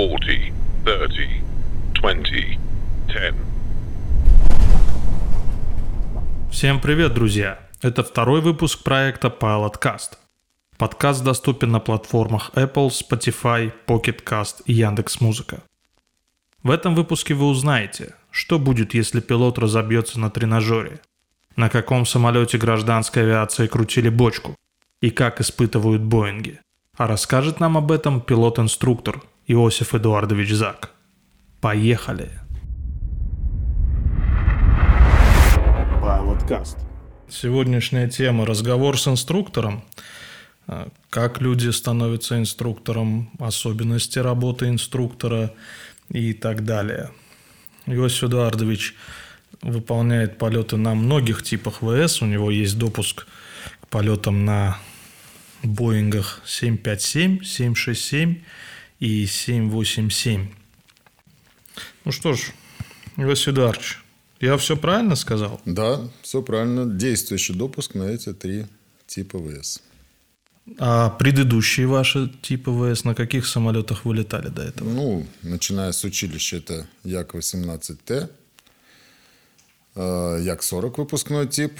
40, 30, 20, 10. Всем привет, друзья! Это второй выпуск проекта Pilotcast. Подкаст доступен на платформах Apple, Spotify, Pocket Cast и Яндекс.Музыка. В этом выпуске вы узнаете, что будет, если пилот разобьется на тренажере, на каком самолете гражданской авиации крутили бочку и как испытывают Боинги. А расскажет нам об этом пилот-инструктор Иосиф Эдуардович Зак. Поехали! Pilotcast. Сегодняшняя тема – разговор с инструктором. А, как люди становятся инструктором, особенности работы инструктора и так далее. Иосиф Эдуардович выполняет полеты на многих типах ВС. У него есть допуск к полетам на Боингах 757, 767 и 787. Ну что ж, Эдуардович, я все правильно сказал? Да, все правильно. Действующий допуск на эти три типа ВС. А предыдущие ваши типы ВС на каких самолетах вылетали до этого? Ну, начиная с училища, это Як-18Т, э, Як-40 выпускной тип,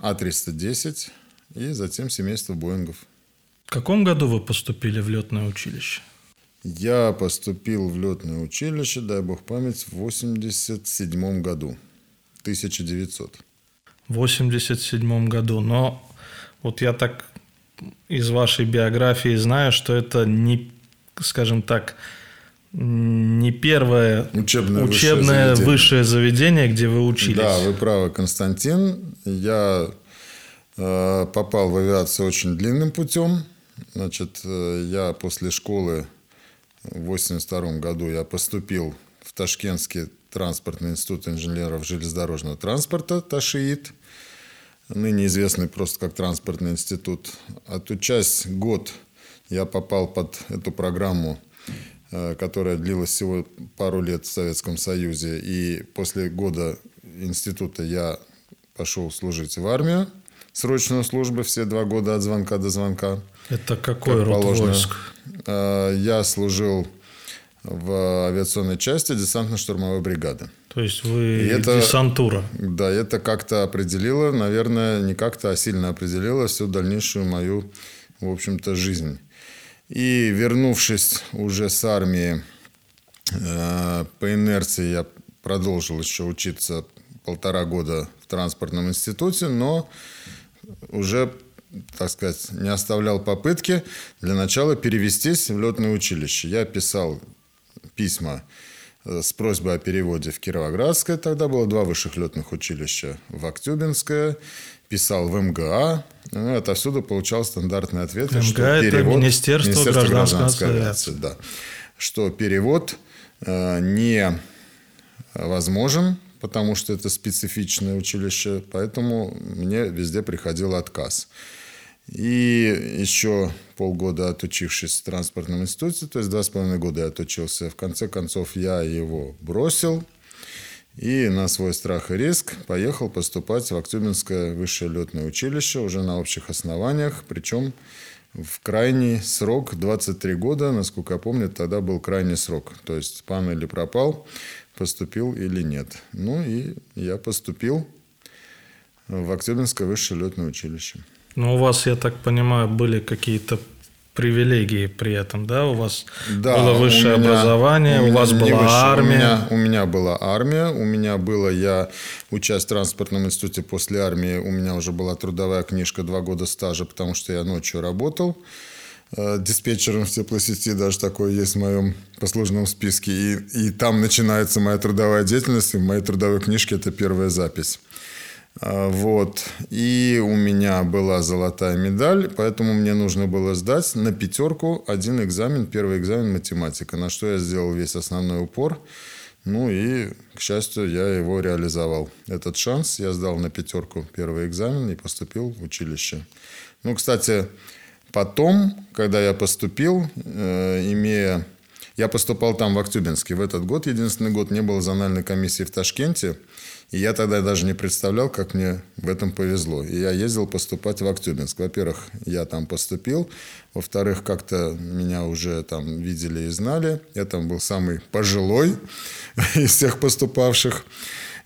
А-310 и затем семейство Боингов. В каком году вы поступили в летное училище? Я поступил в летное училище, дай бог память, в 87 году. 1900. В 87 году. Но вот я так из вашей биографии знаю, что это не, скажем так, не первое учебное, учебное высшее, заведение. высшее заведение, где вы учились. Да, вы правы, Константин. Я э, попал в авиацию очень длинным путем. Значит, э, я после школы в 1982 году я поступил в Ташкентский транспортный институт инженеров железнодорожного транспорта ТАШИИТ, ныне известный просто как транспортный институт. Отучась год, я попал под эту программу, э, которая длилась всего пару лет в Советском Союзе. И после года института я пошел служить в армию, срочную службу, все два года от звонка до звонка. Это какой как род положено. войск? Э, я служил в авиационной части десантно-штурмовой бригады. То есть вы и это, десантура. Да, это как-то определило, наверное, не как-то, а сильно определило всю дальнейшую мою, в общем-то, жизнь. И вернувшись уже с армии, э, по инерции я продолжил еще учиться полтора года в транспортном институте, но уже так сказать, не оставлял попытки для начала перевестись в летное училище. Я писал письма э, с просьбой о переводе в Кировоградское. Тогда было два высших летных училища. В Актюбинское. Писал в МГА. Ну, отовсюду получал стандартный ответ. МГА что это перевод, Министерство, Министерство гражданской авиации. Да, что перевод э, не возможен, потому что это специфичное училище, поэтому мне везде приходил отказ. И еще полгода отучившись в транспортном институте, то есть два с половиной года я отучился, в конце концов я его бросил и на свой страх и риск поехал поступать в Актюбинское высшее летное училище уже на общих основаниях, причем в крайний срок 23 года, насколько я помню, тогда был крайний срок. То есть пан или пропал, поступил или нет. Ну и я поступил в Актюбинское высшее летное училище. Ну, у вас, я так понимаю, были какие-то привилегии при этом, да? У вас да, было высшее меня, образование, у, у вас была высшее, армия. У меня, у меня была армия, у меня было, я учась в транспортном институте после армии, у меня уже была трудовая книжка, два года стажа, потому что я ночью работал э, диспетчером в теплосети, даже такое есть в моем послужном списке. И, и там начинается моя трудовая деятельность, и в моей трудовой книжке это первая запись. А, вот. И у меня была золотая медаль, поэтому мне нужно было сдать на пятерку один экзамен, первый экзамен математика, на что я сделал весь основной упор. Ну и, к счастью, я его реализовал. Этот шанс я сдал на пятерку первый экзамен и поступил в училище. Ну, кстати, потом, когда я поступил, э, имея Я поступал там в Актюбинске. В этот год, единственный год, не было зональной комиссии в Ташкенте. И я тогда даже не представлял, как мне в этом повезло. И я ездил поступать в Актюбинск. Во-первых, я там поступил. Во-вторых, как-то меня уже там видели и знали. Я там был самый пожилой из всех поступавших.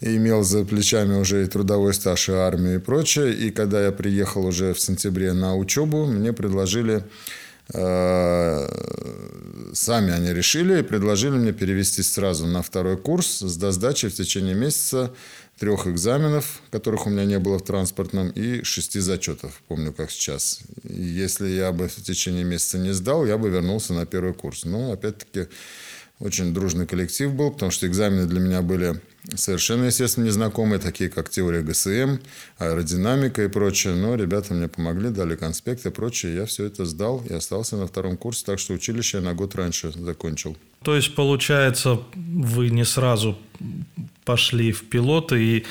И имел за плечами уже и трудовой стаж, и армию, и прочее. И когда я приехал уже в сентябре на учебу, мне предложили сами они решили и предложили мне перевестись сразу на второй курс с досдачей в течение месяца трех экзаменов, которых у меня не было в транспортном, и шести зачетов, помню как сейчас. Если я бы в течение месяца не сдал, я бы вернулся на первый курс. Но, опять-таки, очень дружный коллектив был, потому что экзамены для меня были совершенно, естественно, незнакомые, такие как теория ГСМ, аэродинамика и прочее. Но ребята мне помогли, дали конспекты и прочее. Я все это сдал и остался на втором курсе, так что училище я на год раньше закончил. То есть, получается, вы не сразу пошли в пилоты и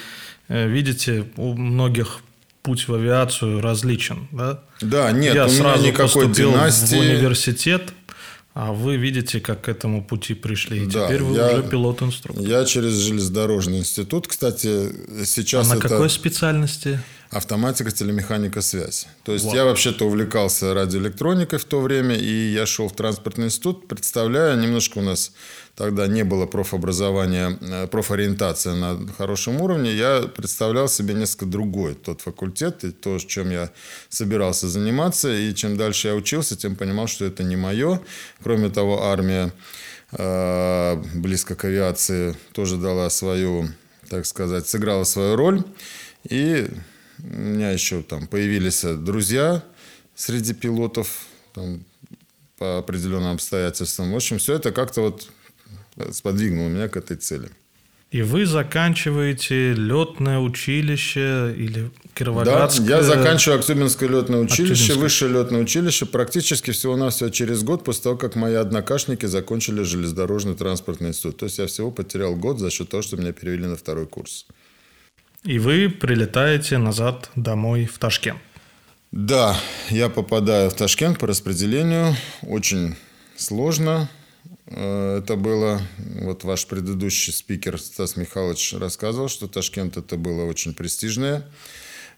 э, видите, у многих путь в авиацию различен, да? Да, нет, я у сразу меня никакой поступил династии. в университет, а вы видите, как к этому пути пришли. И Да, теперь вы я- уже пилот-инструктор. Я через железнодорожный институт, кстати, А сейчас на это какой специальности? Автоматика, телемеханика, связь. То есть Вау. я вообще-то увлекался радиоэлектроникой в то время, и я шел в транспортный институт, представляя, немножко у нас тогда не было профобразования, э, профориентация на хорошем уровне, я представлял себе несколько другой тот факультет, и то, чем я собирался заниматься, и чем дальше я учился, тем понимал, что это не мое. Кроме того, армия э, близко к авиации тоже дала свою, так сказать, сыграла свою роль. И у меня еще там появились друзья среди пилотов там, по определенным обстоятельствам. В общем, все это как-то вот сподвигнуло меня к этой цели. И вы заканчиваете летное училище или Да, Кировоградское... я заканчиваю Актюбинское летное училище, Актюбинское. высшее летное училище практически всего-навсего через год после того, как мои однокашники закончили железнодорожный транспортный институт. То есть я всего потерял год за счет того, что меня перевели на второй курс. И вы прилетаете назад домой в Ташкент. Да, я попадаю в Ташкент по распределению. Очень сложно. Э, Это было, вот ваш предыдущий спикер Стас Михайлович рассказывал, что Ташкент это было очень престижное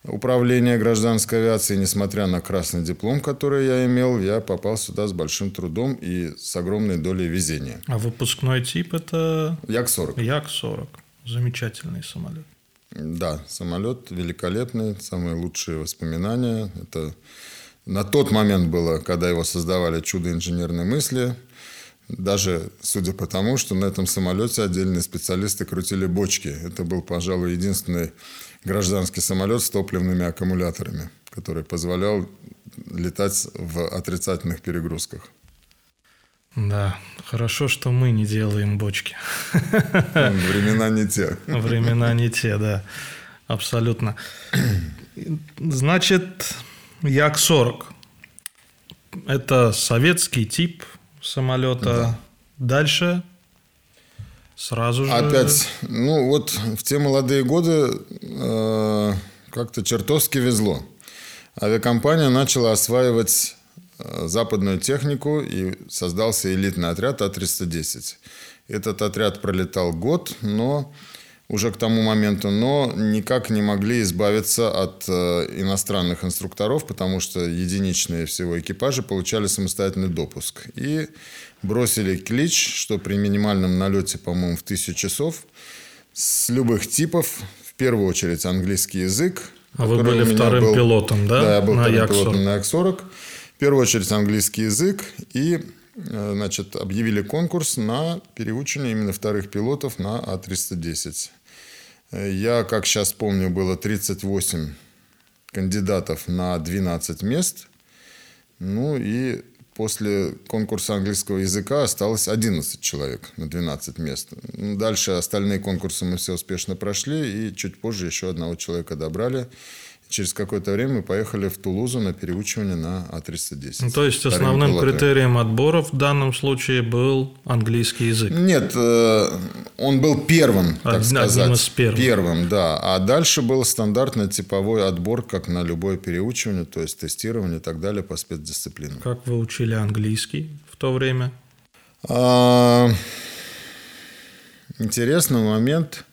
управление гражданской авиацией. Несмотря на красный диплом, который я имел, я попал сюда с большим трудом и с огромной долей везения. А выпускной тип это Як-40. Як-40. Замечательный самолет. Да, самолет великолепный, самые лучшие воспоминания. Это на тот момент было, когда его создавали чудо инженерной мысли. Даже судя по тому, что на этом самолете отдельные специалисты крутили бочки. Это был, пожалуй, единственный гражданский самолет с топливными аккумуляторами, который позволял летать в отрицательных перегрузках. Да, хорошо, что мы не делаем бочки. Времена не те. Времена не те, да. Абсолютно. Значит, Як-40. Это советский тип самолета. Дальше сразу же... Опять, ну вот в те молодые годы э, как-то чертовски везло. Авиакомпания начала осваивать западную технику и создался элитный отряд А-310. Этот отряд пролетал год, но уже к тому моменту, но никак не могли избавиться от э, иностранных инструкторов, потому что единичные всего экипажи получали самостоятельный допуск. И бросили клич, что при минимальном налете, по-моему, в тысячу часов, с любых типов, в первую очередь английский язык. А вы были вторым был- пилотом, да? Да, я был На вторым Як-40. пилотом на Як-40. В первую очередь английский язык. И э, значит, объявили конкурс на переучивание именно вторых пилотов на А310. Э, Я, как сейчас помню, было 38 кандидатов на 12 мест. Ну и после конкурса английского языка осталось 11 человек на 12 мест. Ну, Дальше остальные конкурсы мы все успешно прошли, и чуть позже еще одного человека добрали. Через какое-то время мы поехали в Тулузу на переучивание на А310. Ну, то есть основным пилотами. критерием отбора в данном случае был английский язык. Нет, э, он был первым, так Од- одним сказать. из первых. Первым, да. А дальше был стандартный типовой отбор, как на любое переучивание, то есть тестирование и так далее по спецдисциплинам. Как вы учили английский в то время? А, интересный момент.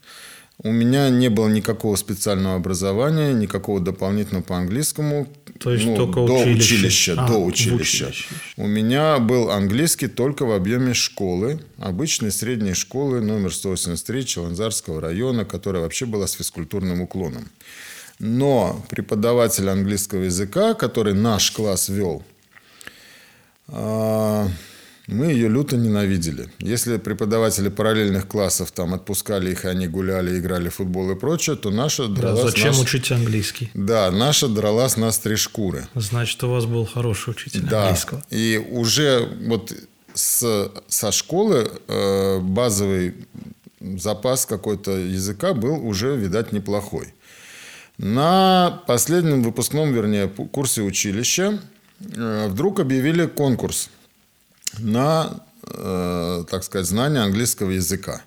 У меня не было никакого специального образования, никакого дополнительного по английскому. То есть ну, только до училище. училища. А, до училища. училище. У меня был английский только в объеме школы, обычной средней школы номер 183 Челанзарского района, которая вообще была с физкультурным уклоном. Но преподаватель английского языка, который наш класс вел, а, мы ее люто ненавидели. Если преподаватели параллельных классов там отпускали их, они гуляли, играли в футбол и прочее, то наша Да, драла с зачем нас- учить английский? Да, наша драла с нас три шкуры. Значит, у вас был хороший учитель Да, английского. и уже вот с, со школы э, базовый запас какой-то языка был уже, видать, неплохой. На последнем выпускном, вернее, курсе училища э, вдруг объявили конкурс на, э, так сказать, знание английского языка.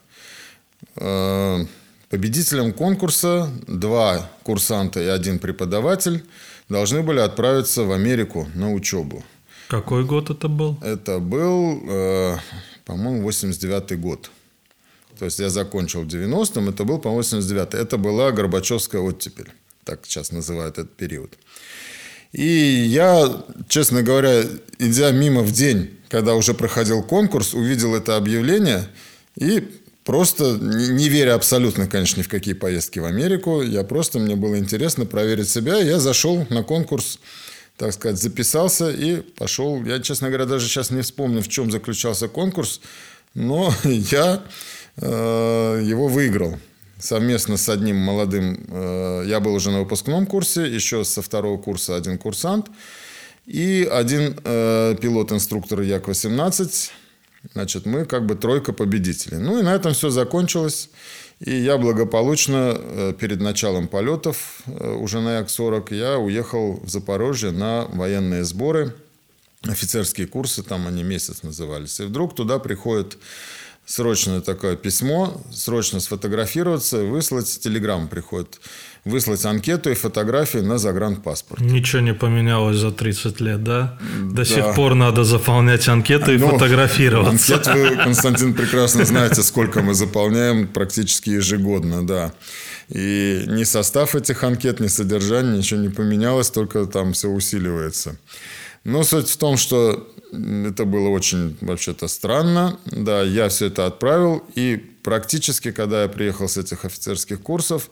Э, Победителем конкурса два курсанта и один преподаватель должны были отправиться в Америку на учебу. Какой год это был? Это был, э, по-моему, 89 год. То есть я закончил в 90-м, это был, по-моему, 89 Это была Горбачевская оттепель. Так сейчас называют этот период. И я, честно говоря, идя мимо в день, когда уже проходил конкурс, увидел это объявление и просто, не веря абсолютно, конечно, ни в какие поездки в Америку, я просто, мне было интересно проверить себя, я зашел на конкурс, так сказать, записался и пошел. Я, честно говоря, даже сейчас не вспомню, в чем заключался конкурс, но я э, его выиграл совместно с одним молодым, э, я был уже на выпускном курсе, еще со второго курса один курсант и один э, пилот-инструктор Як-18. Значит, мы как бы тройка победителей. Ну и на этом все закончилось. И я благополучно э, перед началом полетов э, уже на Як-40 я уехал в Запорожье на военные сборы, офицерские курсы, там они месяц назывались. И вдруг туда приходит срочное такое письмо, срочно сфотографироваться, выслать, телеграмма приходит, выслать анкету и фотографии на загранпаспорт. Ничего не поменялось за 30 лет, да? До Да. сих пор надо заполнять анкеты и Ну, фотографироваться. Анкет вы, Константин, прекрасно знаете, сколько мы заполняем практически ежегодно, да. И ни состав этих анкет, ни содержание, ничего не поменялось, только там все усиливается. Но суть в том, что это было очень вообще-то странно. Да, я все это отправил. И практически, когда я приехал с этих офицерских курсов,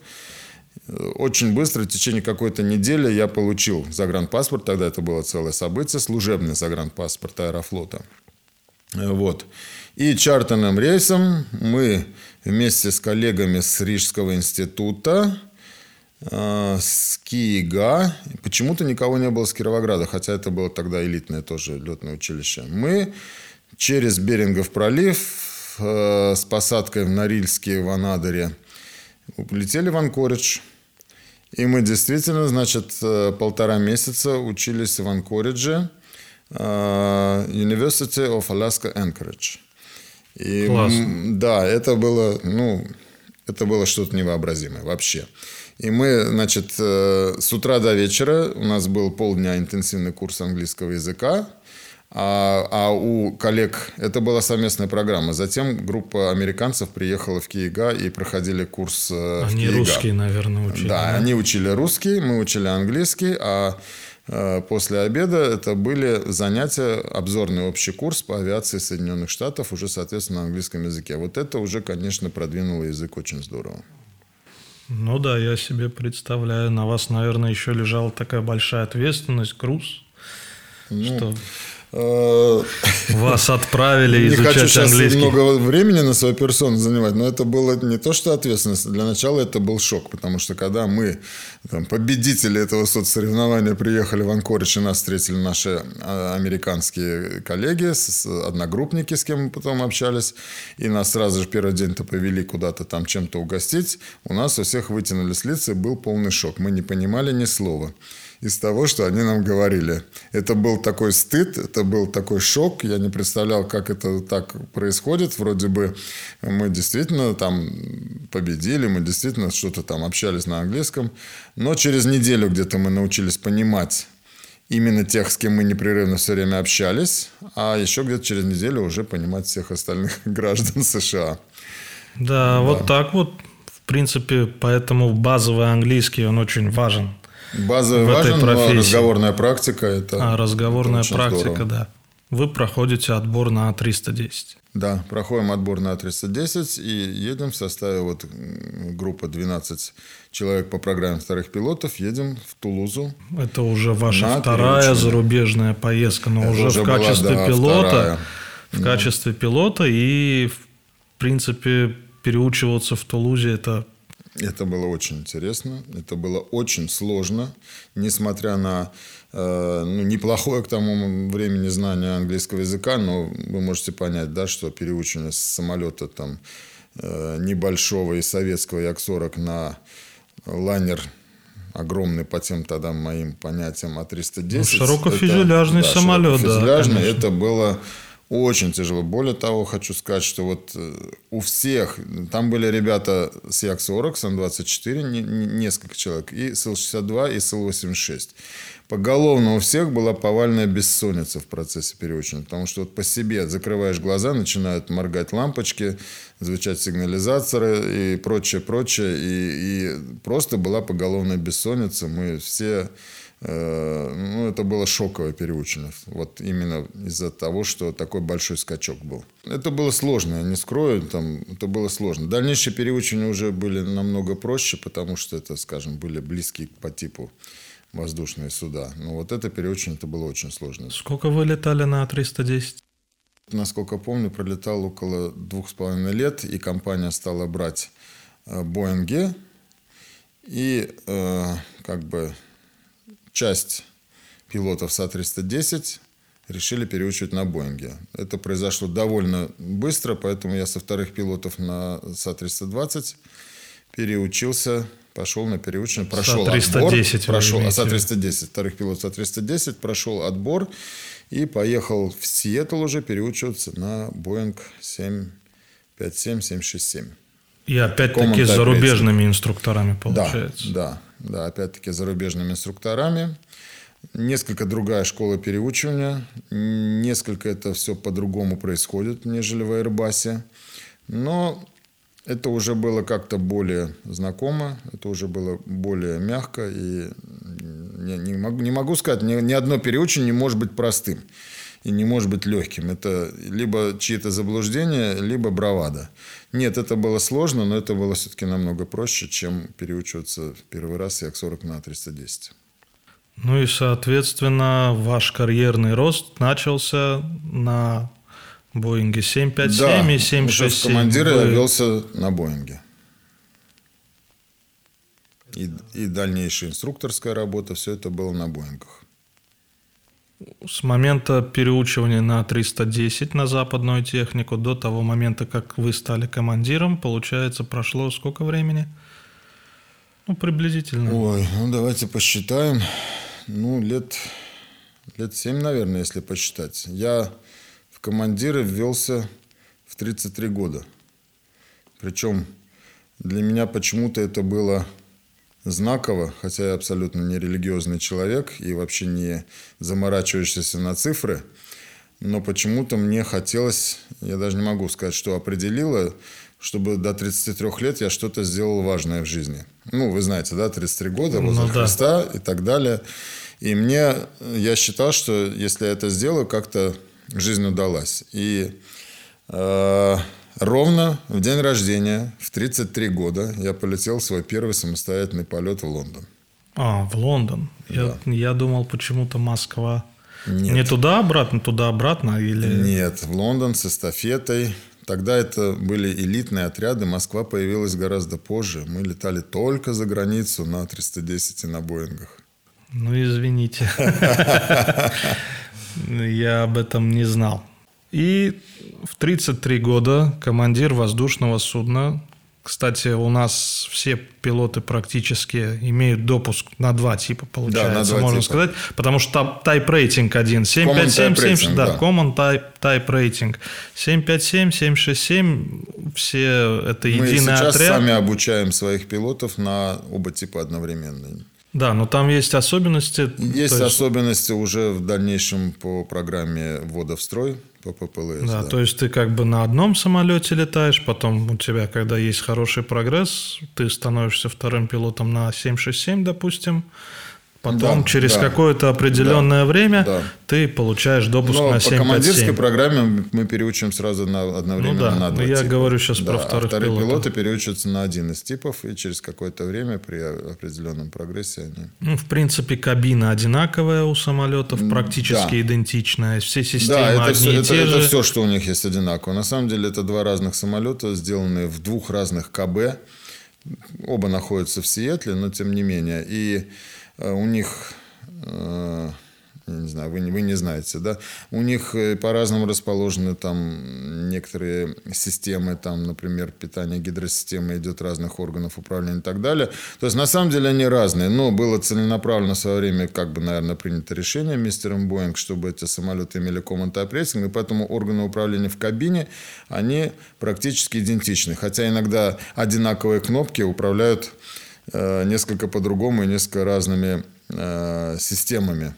очень быстро, в течение какой-то недели я получил загранпаспорт. Тогда это было целое событие. Служебный загранпаспорт Аэрофлота. Вот. И чартерным рейсом мы вместе с коллегами с Рижского института, э, с Киега, почему-то никого не было с Кировограда, хотя это было тогда элитное тоже летное училище. Мы через Берингов пролив э, с посадкой в Норильске в Анадыре улетели в Анкоридж. И мы действительно, значит, э, полтора месяца учились в Анкоридже, э, University of Alaska Anchorage. И, Класс. да, это было, ну, это было что-то невообразимое вообще. И мы, значит, э, с утра до вечера у нас был полдня интенсивный курс английского языка, а, а у коллег это была совместная программа. Затем группа американцев приехала в Киега и проходили курс э, в Они Киега. русские, наверное, учили. Да, они учили русский, мы учили английский, а после обеда это были занятия, обзорный общий курс по авиации Соединенных Штатов, уже, соответственно, на английском языке. Вот это уже, конечно, продвинуло язык очень здорово. Ну да, я себе представляю. На вас, наверное, еще лежала такая большая ответственность, груз, Ну, что Э, вас отправили Не хочу изучать сейчас английский. много времени на свою персону занимать, но это было не то, что ответственность. Для начала это был шок, потому что когда мы, там, победители этого соцсоревнования, приехали в Анкоридж, и нас встретили наши а, американские коллеги, одногруппники, с кем мы потом общались, и нас сразу же первый день-то повели куда-то там чем-то угостить, у нас у всех вытянулись лица, и был полный шок. Мы не понимали ни слова из того, что они нам говорили. Это был такой стыд, это был такой шок. Я не представлял, как это так происходит. Вроде бы мы действительно там победили, мы действительно что-то там общались на английском. Но через неделю где-то мы научились понимать именно тех, с кем мы непрерывно все время общались, а еще где-то через неделю уже понимать всех остальных граждан США. Да, да, вот так вот. В принципе, поэтому базовый английский, он очень важен. Базовый в важен, этой профессии. но разговорная практика – это А разговорная это практика, здорово. да. Вы проходите отбор на 310. Да, проходим отбор на 310 и едем в составе вот группы 12 человек по программе вторых пилотов, едем в Тулузу. Это уже ваша вторая зарубежная поездка, но уже, уже в качестве была, да, пилота. Вторая. В да. качестве пилота и, в принципе, переучиваться в Тулузе это это было очень интересно, это было очень сложно, несмотря на э, ну, неплохое к тому времени знание английского языка, но вы можете понять, да, что переучивание с самолета там э, небольшого и советского Як-40 на лайнер огромный по тем тогда моим понятиям А310. Ну, широкофюзеляжный это, самолет, да. Широкофюзеляжный, это было очень тяжело. Более того, хочу сказать, что вот э, у всех, там были ребята с Як-40, с Ан-24, несколько человек, и с Ил-62, и с Ил-86. Поголовно у всех была повальная бессонница в процессе переучения. Потому что вот по себе закрываешь глаза, начинают моргать лампочки, звучать сигнализаторы и прочее, прочее. И, и просто была поголовная бессонница. Мы все ну, это было шоковое переучено. Вот именно из-за того, что такой большой скачок был. Это было сложно, я не скрою, там, это было сложно. Дальнейшие переучения уже были намного проще, потому что это, скажем, были близкие по типу воздушные суда. Но вот это переучение, это было очень сложно. Сколько вы летали на 310? Насколько помню, пролетал около двух с половиной лет, и компания стала брать э, Боинги. И э, как бы часть пилотов СА-310 решили переучивать на Боинге. Это произошло довольно быстро, поэтому я со вторых пилотов на СА-320 переучился, пошел на переучение, прошел отбор. Прошел, а СА-310, вторых пилотов СА-310, прошел отбор и поехал в Сиэтл уже переучиваться на Боинг 757-767. И опять-таки с зарубежными инструкторами получается. Да, да да, опять-таки зарубежными инструкторами. Несколько другая школа переучивания. Несколько это все по-другому происходит, нежели в Airbus. Но это уже было как-то более знакомо, это уже было более мягко. И не, не, могу, не могу сказать, ни, ни одно переучение не может быть простым и не может быть легким. Это либо чьи-то заблуждения, либо бравада. Нет, это было сложно, но это было все-таки намного проще, чем переучиваться в первый раз Як-40 на 310. Ну и, соответственно, ваш карьерный рост начался на Боинге 757 да, и 767. Уже командира Вы... я велся на Боинге. И, и дальнейшая инструкторская работа, все это было на Боингах. С момента переучивания на 310 на западную технику до того момента, как вы стали командиром, получается, прошло сколько времени? Ну, приблизительно. Ой, ну давайте посчитаем. Ну, лет, лет 7, наверное, если посчитать. Я в командиры ввелся в 33 года. Причем для меня почему-то это было знаково, хотя я абсолютно не религиозный человек и вообще не заморачивающийся на цифры, но почему-то мне хотелось, я даже не могу сказать, что определило, чтобы до 33 лет я что-то сделал важное в жизни. Ну, вы знаете, да, 33 года, возле ну, да. Христа и так далее. И мне, я считал, что если я это сделаю, как-то жизнь удалась. И э, Ровно в день рождения, в 33 года, я полетел в свой первый самостоятельный полет в Лондон. А, в Лондон. Да. Я, я думал, почему-то Москва. Нет. Не туда-обратно, туда-обратно или... Нет, в Лондон с эстафетой. Тогда это были элитные отряды. Москва появилась гораздо позже. Мы летали только за границу на 310 и на Боингах. Ну, извините. Я об этом не знал. И в 33 года командир воздушного судна, кстати, у нас все пилоты практически имеют допуск на два типа, получается, да, два можно типа. сказать. Потому что type рейтинг один. 757, 7, да, да, Common type, type рейтинг. 757, 767, все это единый Мы сейчас отряд. сами обучаем своих пилотов на оба типа одновременно. Да, но там есть особенности. Есть, есть особенности уже в дальнейшем по программе ввода в строй по ППЛС. Да, да, то есть ты как бы на одном самолете летаешь, потом у тебя, когда есть хороший прогресс, ты становишься вторым пилотом на 767, допустим, Потом да, через да, какое-то определенное да, время да. ты получаешь допуск Но на 757. по командирской программе мы переучим сразу на одновременно ну, да, на два я типа. говорю сейчас да, про вторых а вторые пилотов. пилоты переучатся на один из типов, и через какое-то время при определенном прогрессе они... Ну, в принципе, кабина одинаковая у самолетов, практически да. идентичная. Все системы да, это одни все, и это, те это же. все, что у них есть одинаково. На самом деле это два разных самолета, сделанные в двух разных КБ. Оба находятся в Сиэтле, но тем не менее. И у них Э, не знаю, вы, вы не знаете, да, у них э, по-разному расположены там некоторые системы, там, например, питание гидросистемы идет разных органов управления и так далее. То есть, на самом деле, они разные, но было целенаправленно в свое время, как бы, наверное, принято решение мистером Боинг, чтобы эти самолеты имели type rating, и поэтому органы управления в кабине, они практически идентичны, хотя иногда одинаковые кнопки управляют э, несколько по-другому и несколько разными Э, системами,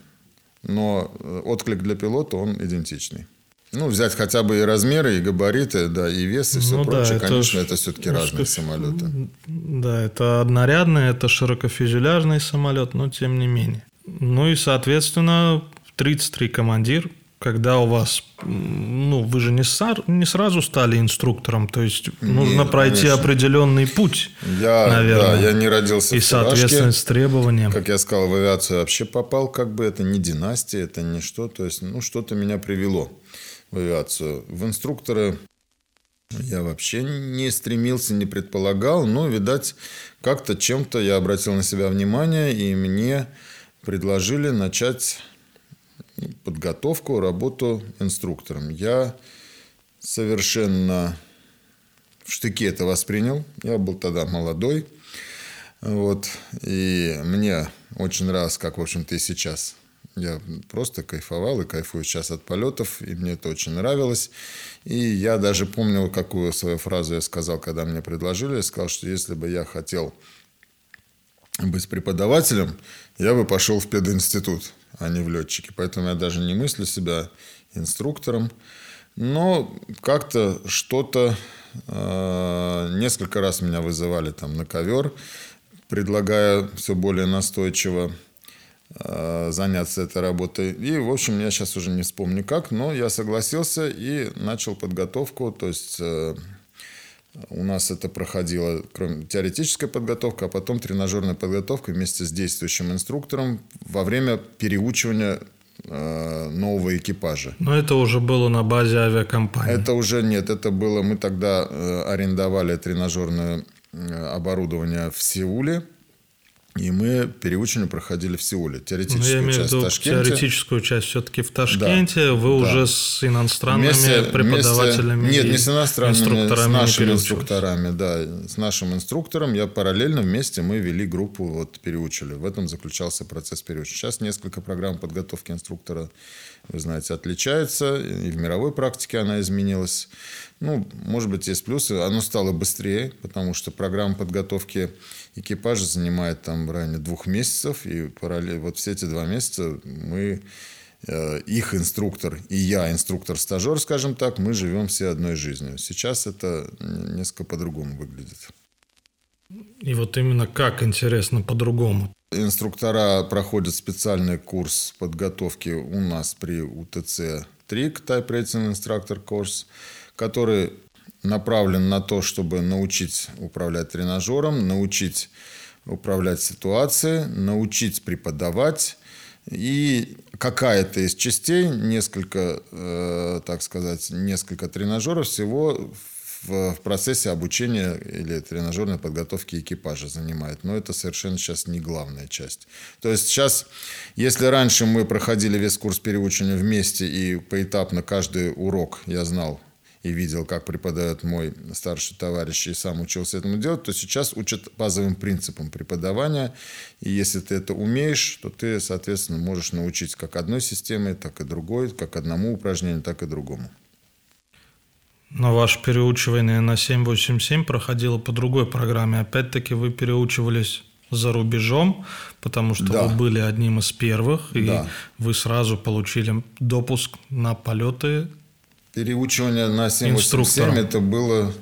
но э, отклик для пилота, он идентичный. Ну, взять хотя бы и размеры, и габариты, да, и вес, и все ну, прочее, да, это конечно, ж, это все-таки ну, разные что, самолеты. Да, это однорядный, это широкофюзеляжный самолет, но тем не менее. Ну и, соответственно, 33 командир, когда у вас, ну, вы же не, сар, не сразу стали инструктором, то есть нужно Нет, пройти конечно. определенный путь, я, наверное. Да, я не родился и, в соответственно, с требованием. Как я сказал, в авиацию вообще попал, как бы это не династия, это не что, то есть, ну, что-то меня привело в авиацию. В инструкторы я вообще не стремился, не предполагал, но, видать, как-то чем-то я обратил на себя внимание, и мне предложили начать подготовку, работу инструктором. Я совершенно в штыке это воспринял. Я был тогда молодой. Вот. И мне очень нравилось, как, в общем-то, и сейчас. Я просто кайфовал и кайфую сейчас от полетов, и мне это очень нравилось. И я даже помнил, какую свою фразу я сказал, когда мне предложили. Я сказал, что если бы я хотел быть преподавателем, я бы пошел в пединститут а не в летчике. Поэтому я даже не мыслю себя инструктором. Но как-то что-то... Э, несколько раз меня вызывали там на ковер, предлагая все более настойчиво э, заняться этой работой. И, в общем, я сейчас уже не вспомню как, но я согласился и начал подготовку. То есть э, у нас это проходило, кроме теоретической подготовки, а потом тренажерная подготовка вместе с действующим инструктором во время переучивания э, нового экипажа. Но это уже было на базе авиакомпании. Это уже нет, это было, мы тогда э, арендовали тренажерное э, оборудование в Сеуле. И мы переучивание проходили в Сеуле. Теоретическую ну, я часть в Ташкенте. Теоретическую часть все-таки в Ташкенте. Да, Вы да. уже с иностранными вместе, преподавателями? Вместе, нет, не с иностранными, инструкторами с нашими инструкторами. Да, с нашим инструктором. Я параллельно вместе мы вели группу, вот переучили. В этом заключался процесс переучения. Сейчас несколько программ подготовки инструктора, вы знаете, отличаются. И в мировой практике она изменилась. Ну, может быть, есть плюсы. Оно стало быстрее, потому что программа подготовки экипажа занимает там в районе двух месяцев. И параллельно, вот все эти два месяца мы э, их инструктор и я, инструктор-стажер, скажем так, мы живем все одной жизнью. Сейчас это несколько по-другому выглядит. И вот именно как интересно по-другому? Инструктора проходят специальный курс подготовки у нас при УТЦ ТРИК, Type Rating Instructor Course – который направлен на то, чтобы научить управлять тренажером, научить управлять ситуацией, научить преподавать. И какая-то из частей, несколько, э, так сказать, несколько тренажеров всего в, в процессе обучения или тренажерной подготовки экипажа занимает. Но это совершенно сейчас не главная часть. То есть сейчас, если раньше мы проходили весь курс переучивания вместе и поэтапно каждый урок я знал, и видел, как преподает мой старший товарищ, и сам учился этому делать, то сейчас учат базовым принципам преподавания. И если ты это умеешь, то ты, соответственно, можешь научить как одной системе, так и другой, как одному упражнению, так и другому. Но ваше переучивание на 787 проходило по другой программе. Опять-таки вы переучивались за рубежом, потому что Да. вы были одним из первых, и Да. вы сразу получили допуск на полеты. Переучивание на 787 Инструктором. это было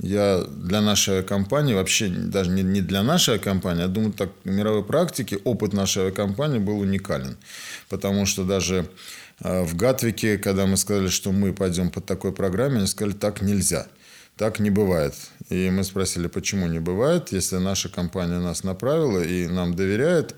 я для нашей компании, вообще даже не, не для нашей компании, а думаю, так в мировой практике опыт нашей компании был уникален. Потому что даже э, в Гатвике, когда мы сказали, что мы пойдем по такой программе, они сказали, так нельзя. Так не бывает. И мы спросили, почему не бывает, если наша компания нас направила и нам доверяет,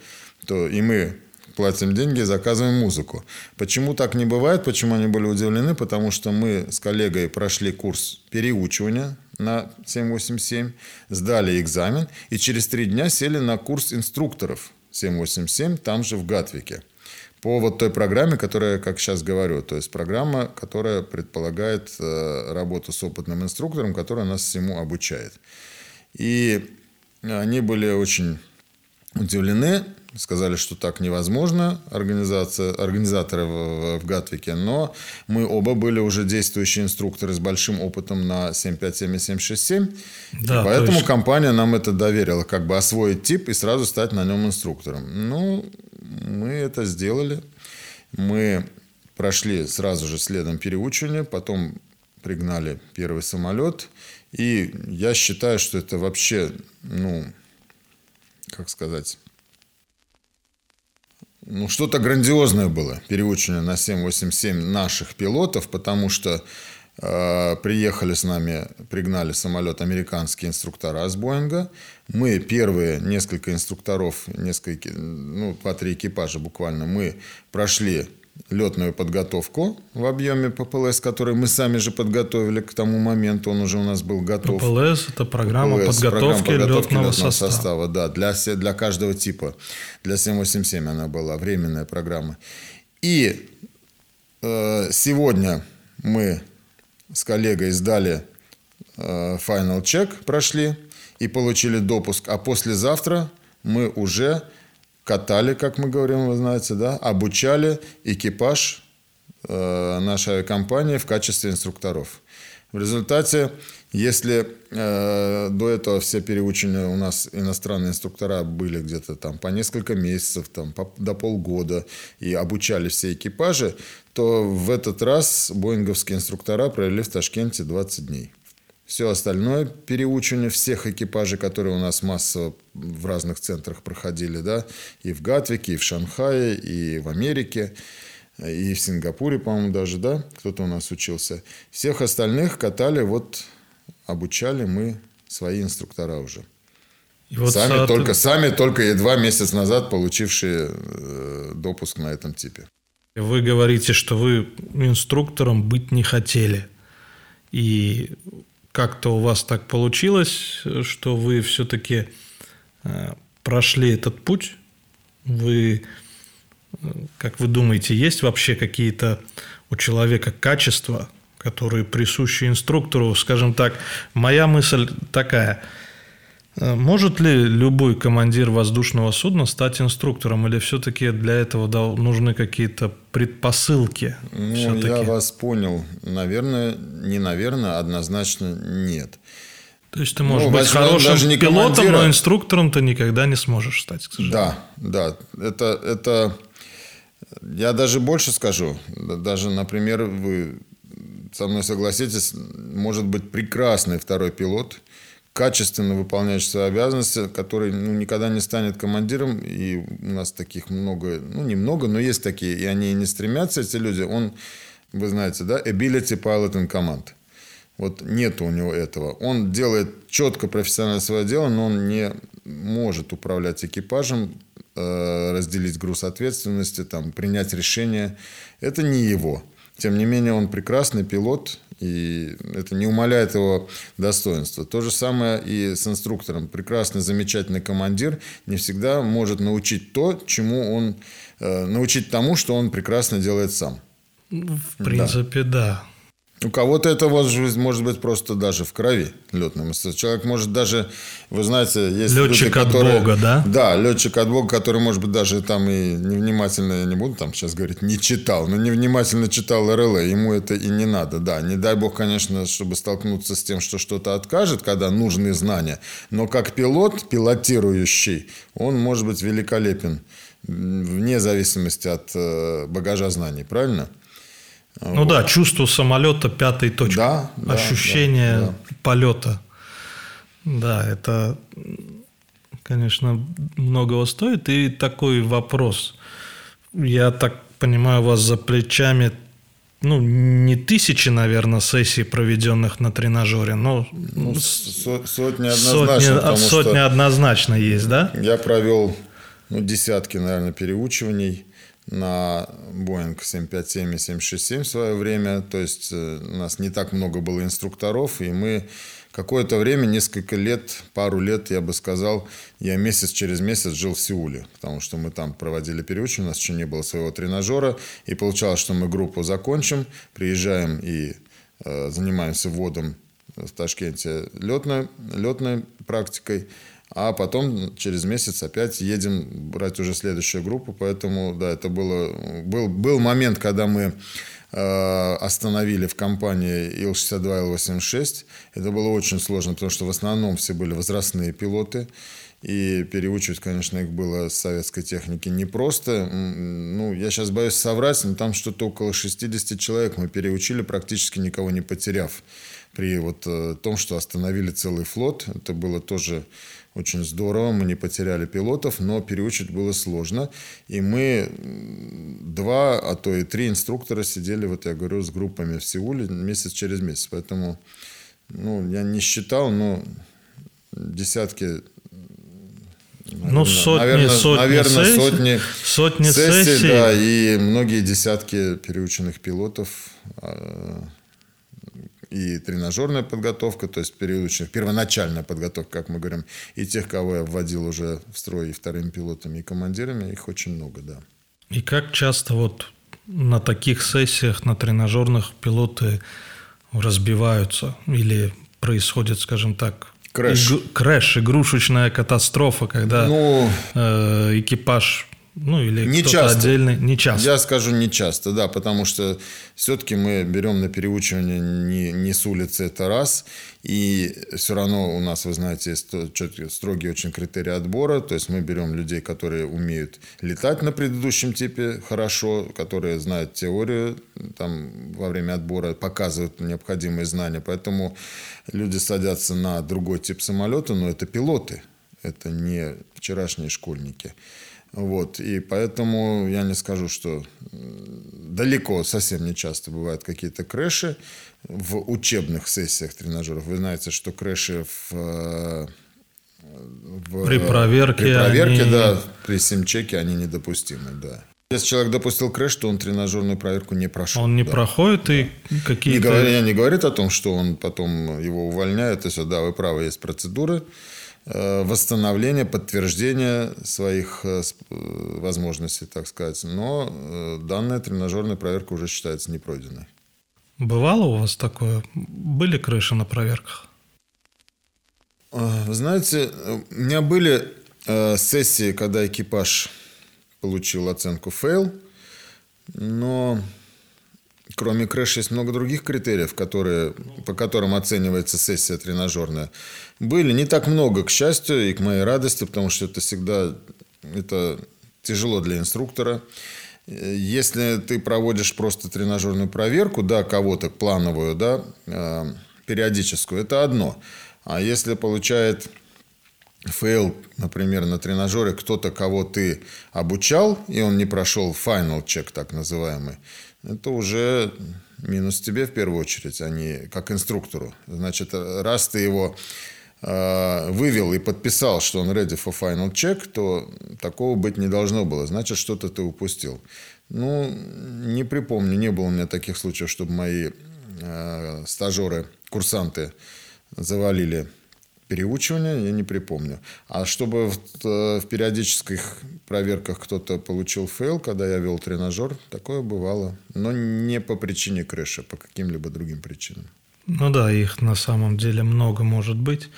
то и мы платим деньги, заказываем музыку. Почему так не бывает? Почему они были удивлены? Потому что мы с коллегой прошли курс переучивания на 787, сдали экзамен и через три дня сели на курс инструкторов 787 там же в Гатвике. По вот той программе, которая, как сейчас говорю, то есть программа, которая предполагает э, работу с опытным инструктором, который нас всему обучает. И они были очень удивлены, сказали, что так невозможно, организация, организаторы в, в Гатвике, но мы оба были уже действующие инструкторы с большим опытом на 757 и 767, Да, и то поэтому есть- компания нам это доверила, как бы освоить тип и сразу стать на нем инструктором. Ну, мы это сделали, мы прошли сразу же следом переучивание, потом пригнали первый самолет, и я считаю, что это вообще, ну, как сказать, ну, что-то грандиозное было, переучивание на 787 наших пилотов, потому что э, приехали с нами, пригнали самолет американские инструктора с Боинга. Мы первые несколько инструкторов, несколько, ну, два-три экипажа буквально, мы прошли летную подготовку в объеме ППЛС, который мы сами же подготовили к тому моменту, он уже у нас был готов. ППЛС – это программа ППЛС, подготовки программа подготовки летного летного состава. Да, для, для каждого типа. Для 787 она была, временная программа. И э, сегодня мы с коллегой сдали э, final check, прошли и получили допуск. А послезавтра мы уже катали, как мы говорим, вы знаете, да, обучали экипаж э, нашей авиакомпании в качестве инструкторов. В результате, если э, до этого все переучения у нас иностранные инструктора были где-то там по несколько месяцев, там, по- до полгода и обучали все экипажи, то в этот раз боинговские инструктора провели в Ташкенте 20 дней. Все остальное переучивание всех экипажей, которые у нас массово в разных центрах проходили, да, и в Гатвике, и в Шанхае, и в Америке, и в Сингапуре, по-моему, даже, да, кто-то у нас учился. Всех остальных катали, вот обучали мы свои инструктора уже. И вот сами, соот- только, сами только едва месяц назад получившие э, допуск на этом типе. Вы говорите, что вы инструктором быть не хотели. И как-то у вас так получилось, что вы все-таки э, прошли этот путь. Вы, э, как вы думаете, есть вообще какие-то у человека качества, которые присущи инструктору? Скажем так, моя мысль такая – Может ли любой командир воздушного судна стать инструктором, или все-таки для этого нужны какие-то предпосылки? Ну, я вас понял. Наверное, не наверное, однозначно нет. То есть ты можешь Ну, быть хорошим даже не пилотом, командира. но инструктором ты никогда не сможешь стать, к сожалению. Да, да. Это, это... Я даже больше скажу. Да- Даже, например, вы со мной согласитесь, может быть прекрасный второй пилот, качественно выполняющий свои обязанности, который ну, никогда не станет командиром, и у нас таких много, ну, немного, но есть такие, и они не стремятся, эти люди. Он, вы знаете, да, ability pilot in command. Вот нет у него этого. Он делает четко профессионально свое дело, но он не может управлять экипажем, э, разделить груз ответственности, там, принять решение. Это не его. Тем не менее, он прекрасный пилот, и это не умаляет его достоинства. То же самое и с инструктором. Прекрасный, замечательный командир не всегда может научить то, чему он... э, научить тому, что он прекрасно делает сам. В принципе, да. У кого-то это может быть просто даже в крови летное мастерство. Человек может даже, вы знаете, есть летчик люди, которые, от Бога, да? Да, летчик от Бога, который, может быть, даже там и невнимательно, я не буду там сейчас говорить, не читал, но невнимательно читал РЛ, ему это и не надо, да. Не дай Бог, конечно, чтобы столкнуться с тем, что что-то откажет, когда нужны знания, но как пилот, пилотирующий, он может быть великолепен вне зависимости от э, багажа знаний, правильно? Ну вот. да, чувство самолета пятой точки. Да, да Ощущение да, да. полета. Да, это, конечно, многого стоит. И такой вопрос. Я так понимаю, у вас за плечами ну, не тысячи, наверное, сессий, проведенных на тренажере, но ну, сотни однозначно. Сотни, сотни однозначно есть, да? Я провел ну, десятки, наверное, переучиваний на Boeing 757 и 767 в свое время. То есть э, у нас не так много было инструкторов, и мы какое-то время, несколько лет, пару лет, я бы сказал, я месяц через месяц жил в Сеуле, потому что мы там проводили переучивание, у нас еще не было своего тренажера, и получалось, что мы группу закончим, приезжаем и э, занимаемся вводом в Ташкенте летной, летной практикой, а потом через месяц опять едем брать уже следующую группу. Поэтому, да, это было, был, был момент, когда мы э, остановили в компании Ил-62, Ил-86. Это было очень сложно, потому что в основном все были возрастные пилоты. И переучивать, конечно, их было с советской техники непросто. Ну, я сейчас боюсь соврать, но там что-то около 60 человек мы переучили, практически никого не потеряв. При вот э, том, что остановили целый флот, это было тоже очень здорово, мы не потеряли пилотов, но переучить было сложно. И мы два, а то и три инструктора сидели, вот я говорю, с группами в Сеуле месяц через месяц. Поэтому, ну, я не считал, но десятки ну, сотни, наверное, сотни, наверное, сессий, сотни, сотни сессий, сессий, да, и многие десятки переученных пилотов а, и тренажерная подготовка, то есть периодичная, первоначальная подготовка, как мы говорим, и тех, кого я вводил уже в строй и вторыми пилотами, и командирами, их очень много, да. И как часто вот на таких сессиях, на тренажерных пилоты разбиваются или происходит, скажем так, Crash. Иг- crash, игрушечная катастрофа, когда ну, э, экипаж ну, или не часто. отдельный? Не часто. Я скажу не часто, да, потому что все-таки мы берем на переучивание не, не с улицы, это раз. И все равно у нас, вы знаете, есть строгие очень критерии отбора. То есть мы берем людей, которые умеют летать на предыдущем типе хорошо, которые знают теорию там, во время отбора, показывают необходимые знания. Поэтому люди садятся на другой тип самолета, но это пилоты, это не вчерашние школьники. Вот, и поэтому я не скажу, что далеко, совсем не часто бывают какие-то crash и в учебных сессиях тренажеров. Вы знаете, что crash и в, э, в при проверке, при проверке они... да, при sim check е они недопустимы, да. Если человек допустил crash, то он тренажерную проверку не прошел. Он не да. проходит да. и какие-то... Не, говоря, не говорит о том, что он потом его увольняет. И все, да, вы правы, есть процедуры. Э, восстановления, подтверждения своих э, э, возможностей, так сказать. Но данная тренажерная проверка уже считается непройденной. Бывало у вас такое? Были крыши на проверках? Вы знаете, у меня были сессии, когда экипаж получил оценку fail, но Кроме крэша есть много других критериев, которые, по которым оценивается сессия тренажерная. Были не так много, к счастью, и к моей радости, потому что это всегда это тяжело для инструктора. Если ты проводишь просто тренажерную проверку, да, кого-то плановую, да, э, периодическую, это одно. А если получает fail, например, на тренажере кто-то, кого ты обучал, и он не прошел final check, так называемый, это уже минус тебе в первую очередь, а не как инструктору. Значит, раз ты его э, вывел и подписал, что он ready for final check, то такого быть не должно было. Значит, что-то ты упустил. Ну, не припомню, не было у меня таких случаев, чтобы мои э, стажеры, курсанты завалили переучивания я не припомню. А чтобы в, э, в периодических проверках кто-то получил fail, когда я вел тренажер, такое бывало. Но не по причине crash а, по каким-либо другим причинам. Ну да, их на самом деле много может быть.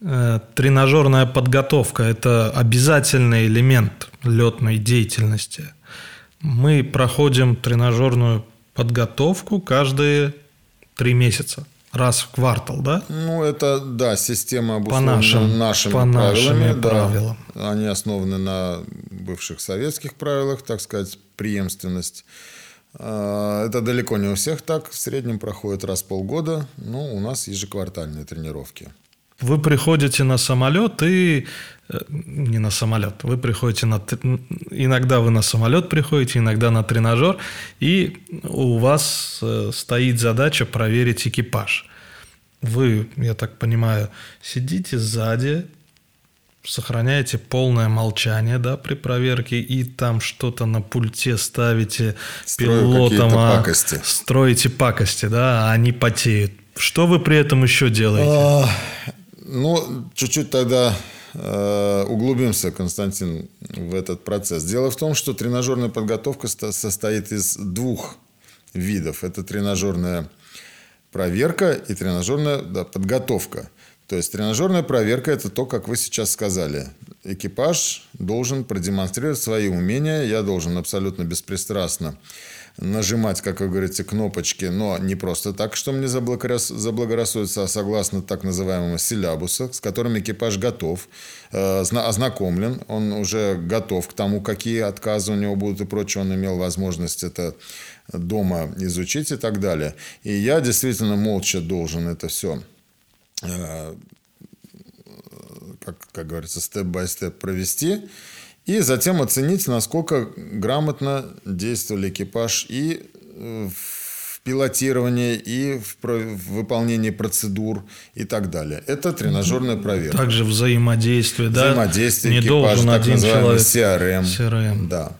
Э, тренажерная подготовка – это обязательный элемент летной деятельности. Мы проходим тренажерную подготовку каждые три месяца раз в квартал, да? Ну, это, да, система обусловлена по нашим, нашими по правилами. Нашими да. правилам. Они основаны на бывших советских правилах, так сказать, преемственность. А, это далеко не у всех так. В среднем проходит раз в полгода. Но у нас ежеквартальные тренировки. Вы приходите на самолет и... Э, не на самолет. Вы приходите на... Иногда вы на самолет приходите, иногда на тренажер. И у вас э, стоит задача проверить экипаж. Вы, я так понимаю, сидите сзади, сохраняете полное молчание, да, при проверке, и там что-то на пульте ставите Строю пилотам, а пакости. строите пакости, да, а они потеют. Что вы при этом еще делаете? А, ну, чуть-чуть тогда углубимся, Константин, в этот процесс. Дело в том, что тренажерная подготовка состоит из двух видов. Это тренажерная проверка и тренажерная да, подготовка. То есть тренажерная проверка – это то, как вы сейчас сказали. Экипаж должен продемонстрировать свои умения. Я должен абсолютно беспристрастно нажимать, как вы говорите, кнопочки, но не просто так, что мне заблагорассудится, а согласно так называемому силябуса, с которым экипаж готов, э, ознакомлен, он уже готов к тому, какие отказы у него будут и прочее, он имел возможность это дома изучить и так далее. И я действительно молча должен это все э, как, как говорится, степ-бай-степ провести. И затем оценить, насколько грамотно действовали экипаж и э, в пилотировании, и в, выполнении процедур и так далее. Это тренажерная проверка. Также взаимодействие, да? Взаимодействие Не экипажа, должен так один называемый человек... CRM. CRM. Да.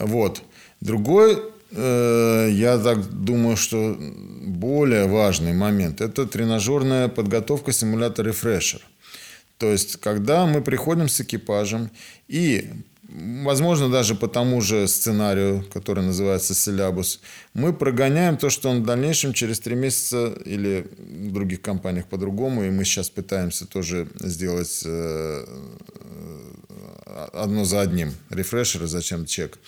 Вот. Другой, э, я так думаю, что более важный момент – это тренажерная подготовка симулятора Refresher – то есть, когда мы приходим с экипажем и возможно, даже по тому же сценарию, который называется «Силябус», мы прогоняем то, что он в дальнейшем через три месяца или в других компаниях по-другому, и мы сейчас пытаемся тоже сделать э, одно за одним, рефрешер и зачем чек,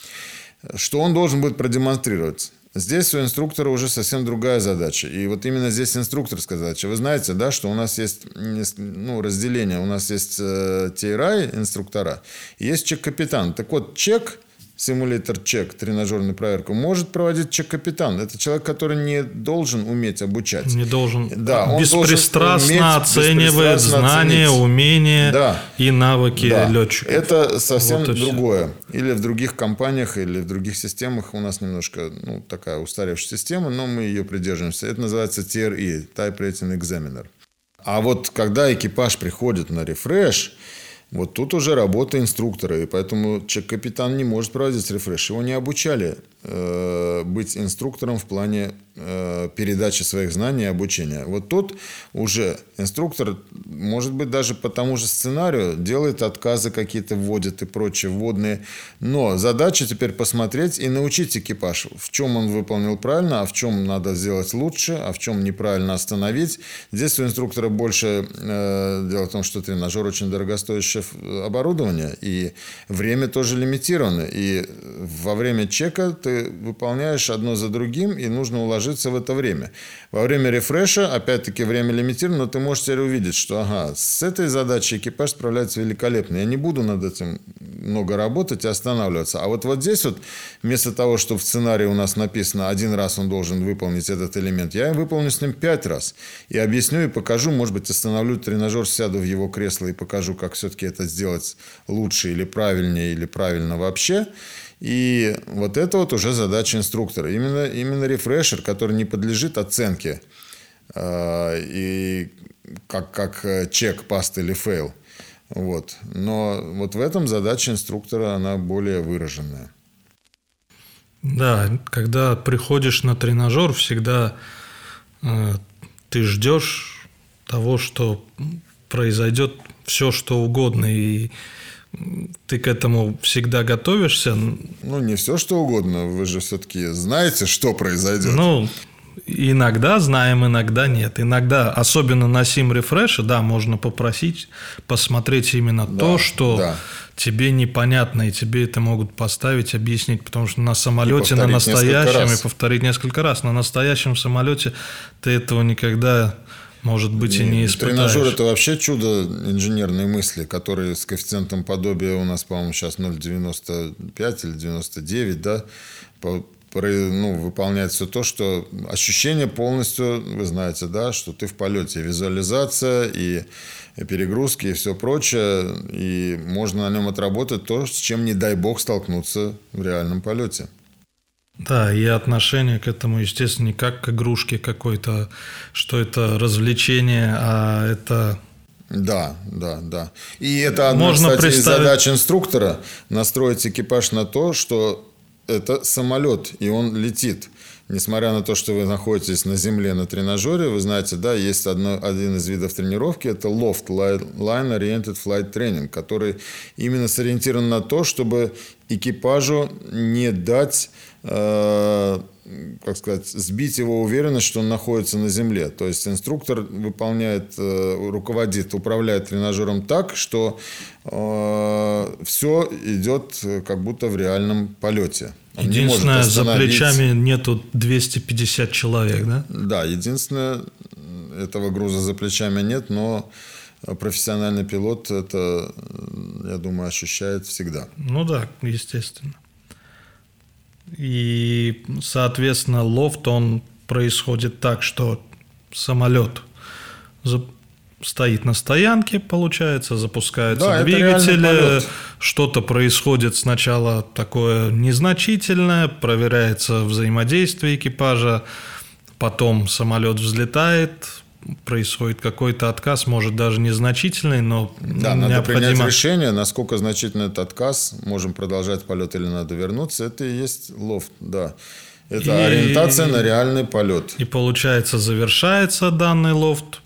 что он должен будет продемонстрировать. Здесь у инструктора уже совсем другая задача. И вот именно здесь инструкторская задача. Вы знаете, да, что у нас есть ну, разделение. У нас есть э, TRI инструктора есть чек-капитан. Так вот, чек симулятор чек, тренажерную проверку, может проводить чек-капитан. Это человек, который не должен уметь обучать. Не должен. Да, он беспристрастно уметь, оценивает беспристрастно знания, оценить. умения да. и навыки да. летчика. Это совсем вот другое. Или в других компаниях, или в других системах у нас немножко ну, такая устаревшая система, но мы ее придерживаемся. Это называется TRE, Type Rating Examiner. А вот когда экипаж приходит на рефреш, вот тут уже работа инструктора, и поэтому чек-капитан не может проводить рефреш. Его не обучали быть инструктором в плане э, передачи своих знаний и обучения. Вот тут уже инструктор, может быть, даже по тому же сценарию делает отказы какие-то, вводит и прочие вводные. Но задача теперь посмотреть и научить экипаж, в чем он выполнил правильно, а в чем надо сделать лучше, а в чем неправильно остановить. Здесь у инструктора больше э, дело в том, что тренажер очень дорогостоящий оборудование, и время тоже лимитировано. И во время чека ты выполняешь одно за другим, и нужно уложиться в это время. Во время рефреша, опять-таки, время лимитировано, но ты можешь теперь увидеть, что ага, с этой задачей экипаж справляется великолепно. Я не буду над этим много работать и останавливаться. А вот вот здесь вот, вместо того, что в сценарии у нас написано, один раз он должен выполнить этот элемент, я выполню с ним пять раз. И объясню и покажу, может быть, остановлю тренажер, сяду в его кресло и покажу, как все-таки это сделать лучше или правильнее, или правильно вообще. И вот это вот уже задача инструктора. Именно, именно рефрешер, который не подлежит оценке, э, и как, как э, check, passed или fail. Вот. Но вот в этом задача инструктора, она более выраженная. Да, когда приходишь на тренажер, всегда э, ты ждешь того, что произойдет все, что угодно, и ты к этому всегда готовишься? Ну, не все, что угодно. Вы же все-таки знаете, что произойдет. Ну, иногда знаем, иногда нет. Иногда, особенно на Sim Refresh, да, можно попросить посмотреть именно да, то, что да. тебе непонятно, и тебе это могут поставить, объяснить, потому что на самолете, на настоящем, и повторить несколько раз, на настоящем самолете ты этого никогда может быть, и не испытаешь. Тренажер – это вообще чудо инженерной мысли, который с коэффициентом подобия у нас, по-моему, сейчас 0,95 или 99, да, ну, выполнять все то, что ощущение полностью, вы знаете, да, что ты в полете, визуализация и перегрузки и все прочее, и можно на нем отработать то, с чем, не дай бог, столкнуться в реальном полете. Да, и отношение к этому, естественно, не как к игрушке какой-то, что это развлечение, а это да, да, да. И это одна, Можно кстати, представить... задач инструктора – настроить экипаж на то, что это самолет, и он летит. Несмотря на то, что вы находитесь на земле на тренажере, вы знаете, да, есть одно, один из видов тренировки, это Loft Line Oriented Flight Training, который именно сориентирован на то, чтобы экипажу не дать как сказать, сбить его уверенность, что он находится на земле. То есть инструктор выполняет, э, руководит, управляет тренажером так, что э, все идет как будто в реальном полете. Он единственное, за плечами нету 250 человек, да? Да, единственное, этого груза за плечами нет, но профессиональный пилот это, я думаю, ощущает всегда. Ну да, естественно. И, соответственно, лофт, он происходит так, что самолет стоит на стоянке, получается, запускаются да, двигатели, что-то происходит сначала такое незначительное, проверяется взаимодействие экипажа, потом самолет взлетает, происходит какой-то отказ, может даже незначительный, но да, надо необходимо... принять решение, насколько значительный этот отказ, можем продолжать полет или надо вернуться. Это и есть лофт, да. Это и... ориентация на реальный полет. И получается завершается данный лофт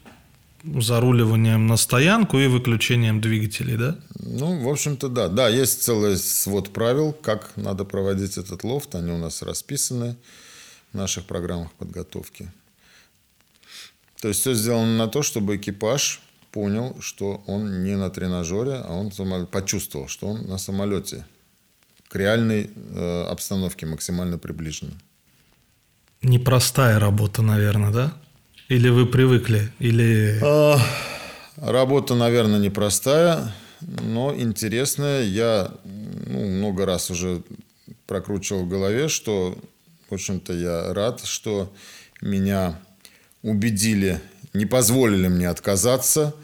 заруливанием на стоянку и выключением двигателей, да? Ну, в общем-то, да. Да, есть целый свод правил, как надо проводить этот лофт. Они у нас расписаны в наших программах подготовки. То есть все сделано на то, чтобы экипаж понял, что он не на тренажере, а он почувствовал, что он на самолете к реальной э, обстановке максимально приближен. Непростая работа, наверное, да? Или вы привыкли? Или... А, работа, наверное, непростая, но интересная. Я ну, много раз уже прокручивал в голове, что, в общем-то, я рад, что меня убедили, не позволили мне отказаться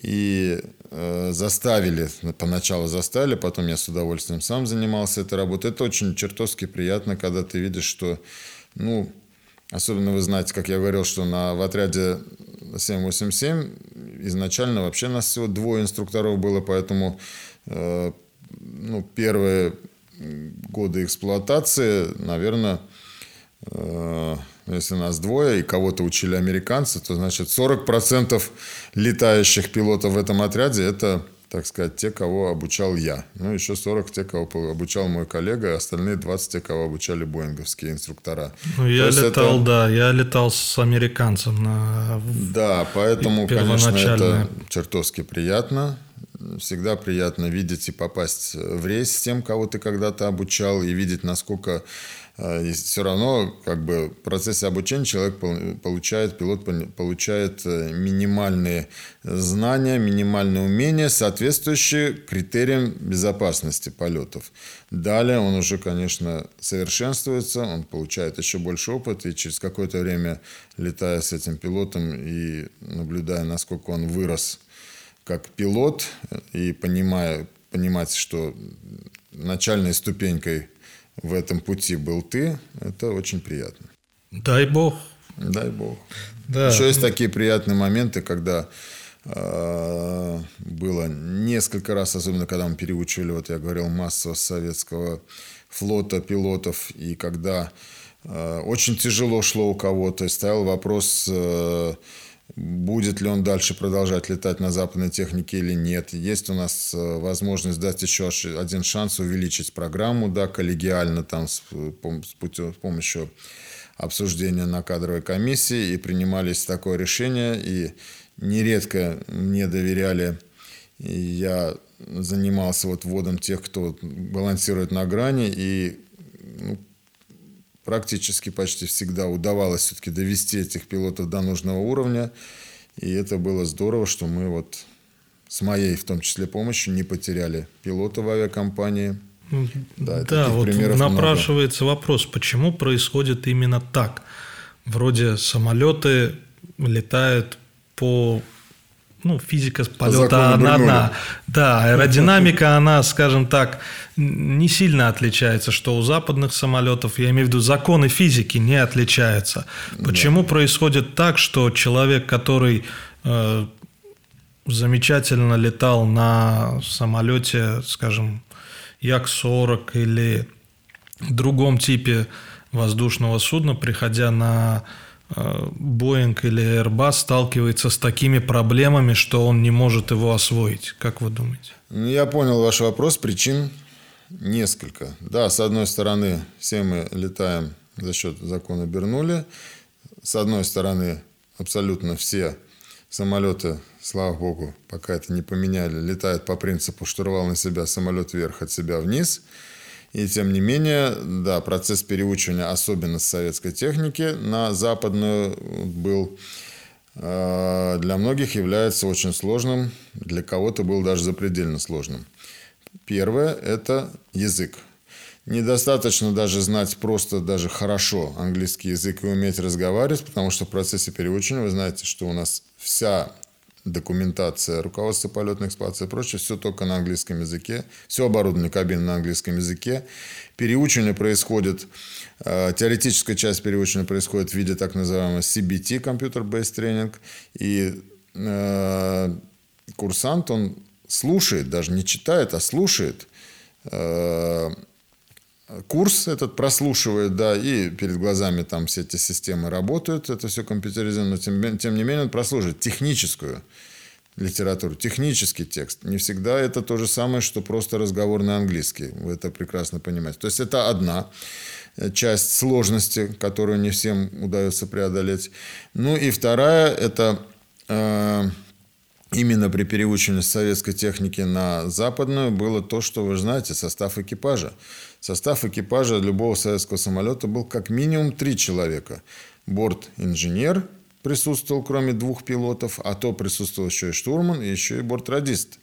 и э, заставили, поначалу заставили, потом я с удовольствием сам занимался этой работой. Это очень чертовски приятно, когда ты видишь, что, ну, особенно вы знаете, как я говорил, что на, в отряде 787 изначально вообще нас всего двое инструкторов было, поэтому э, ну, первые годы эксплуатации, наверное, э, если нас двое и кого-то учили американцы, то значит 40% летающих пилотов в этом отряде это так сказать, те, кого обучал я. Ну, еще 40 те, кого обучал мой коллега, и остальные 20 те, кого обучали боинговские инструктора. Ну, я летал, это... да, я летал с американцем на Да, поэтому, конечно, это чертовски приятно. Всегда приятно видеть и попасть в рейс с тем, кого ты когда-то обучал, и видеть, насколько а, и все равно как бы в процессе обучения человек получает, пилот получает э, минимальные знания, минимальные умения, соответствующие критериям безопасности полетов. Далее он уже, конечно, совершенствуется, он получает еще больше опыта, и через какое-то время, летая с этим пилотом и наблюдая, насколько он вырос как пилот, и понимая, понимать, что начальной ступенькой в этом пути был ты, это очень приятно. Дай бог. Дай бог. Да. Еще есть такие приятные моменты, когда э, было несколько раз, особенно когда мы переучивали, вот я говорил, массово советского флота пилотов, и когда э, очень тяжело шло у кого-то, стоял вопрос э, будет ли он дальше продолжать летать на западной технике или нет. Есть у нас э, возможность дать еще один шанс увеличить программу, да, коллегиально там с, с, путем, с помощью обсуждения на кадровой комиссии, и принимались такое решение, и нередко мне доверяли, я занимался вот вводом тех, кто балансирует на грани, и ну, практически почти всегда удавалось все-таки довести этих пилотов до нужного уровня. И это было здорово, что мы вот с моей в том числе помощью не потеряли пилота в авиакомпании. Да, да вот напрашивается много. вопрос, почему происходит именно так? Вроде самолеты летают по ну, физика полета, она, она, да, аэродинамика, она, скажем так, не сильно отличается, что у западных самолетов, я имею в виду, законы физики не отличаются. Почему да. происходит так, что человек, который э, замечательно летал на самолете, скажем, Як-40 или другом типе воздушного судна, приходя на Боинг или Airbus сталкивается с такими проблемами, что он не может его освоить. Как вы думаете? Ну, я понял ваш вопрос. Причин несколько. Да, с одной стороны, все мы летаем за счет закона Бернули. С одной стороны, абсолютно все самолеты, слава богу, пока это не поменяли, летают по принципу штурвал на себя, самолет вверх, от себя вниз – и тем не менее, да, процесс переучивания, особенно с советской техники на западную, был э, для многих является очень сложным, для кого-то был даже запредельно сложным. Первое – это язык. Недостаточно даже знать просто даже хорошо английский язык и уметь разговаривать, потому что в процессе переучивания вы знаете, что у нас вся документация, руководство полетной эксплуатации и прочее, все только на английском языке, все оборудование кабины на английском языке. Переучивание происходит, э, теоретическая часть переучивания происходит в виде так называемого CBT, Based Training, и э, курсант, он слушает, даже не читает, а слушает э, курс этот прослушивает, да, и перед глазами там все эти системы работают, это все компьютеризировано, но тем, тем не менее он прослушивает техническую литературу, технический текст. Не всегда это то же самое, что просто разговор на английский. Вы это прекрасно понимаете. То есть это одна часть сложности, которую не всем удается преодолеть. Ну и вторая – это э, именно при переучивании советской техники на западную было то, что вы знаете, состав экипажа. Состав экипажа любого советского самолета был как минимум три человека. Борт-инженер присутствовал, кроме двух пилотов, а то присутствовал еще и штурман, и еще и бортрадист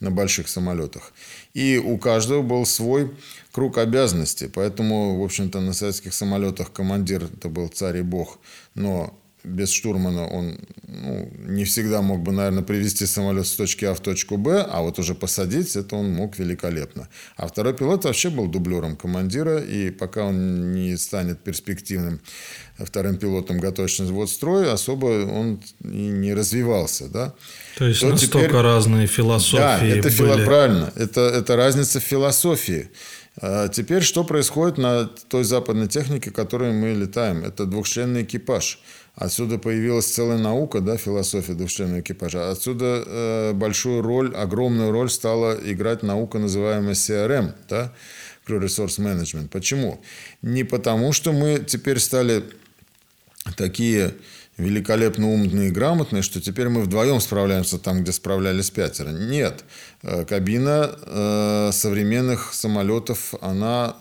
на больших самолетах. И у каждого был свой круг обязанностей. Поэтому, в общем-то, на советских самолетах командир это был царь и бог. Но без штурмана он ну, не всегда мог бы, наверное, привести самолет с точки А в точку Б, а вот уже посадить это он мог великолепно. А второй пилот вообще был дублером командира, и пока он не станет перспективным вторым пилотом, готовящим взвод строя, особо он и не развивался. Да? То есть То настолько теперь... разные философии Да, это были. правильно. Это, это разница в философии. А теперь что происходит на той западной технике, которой мы летаем? Это двухчленный экипаж. Отсюда появилась целая наука, да, философия двухчленного экипажа. Отсюда э, большую роль, огромную роль стала играть наука, называемая CRM, да, Crew Resource Management. Почему? Не потому, что мы теперь стали такие великолепно умные и грамотные, что теперь мы вдвоем справляемся там, где справлялись пятеро. Нет. Э, кабина э, современных самолетов, она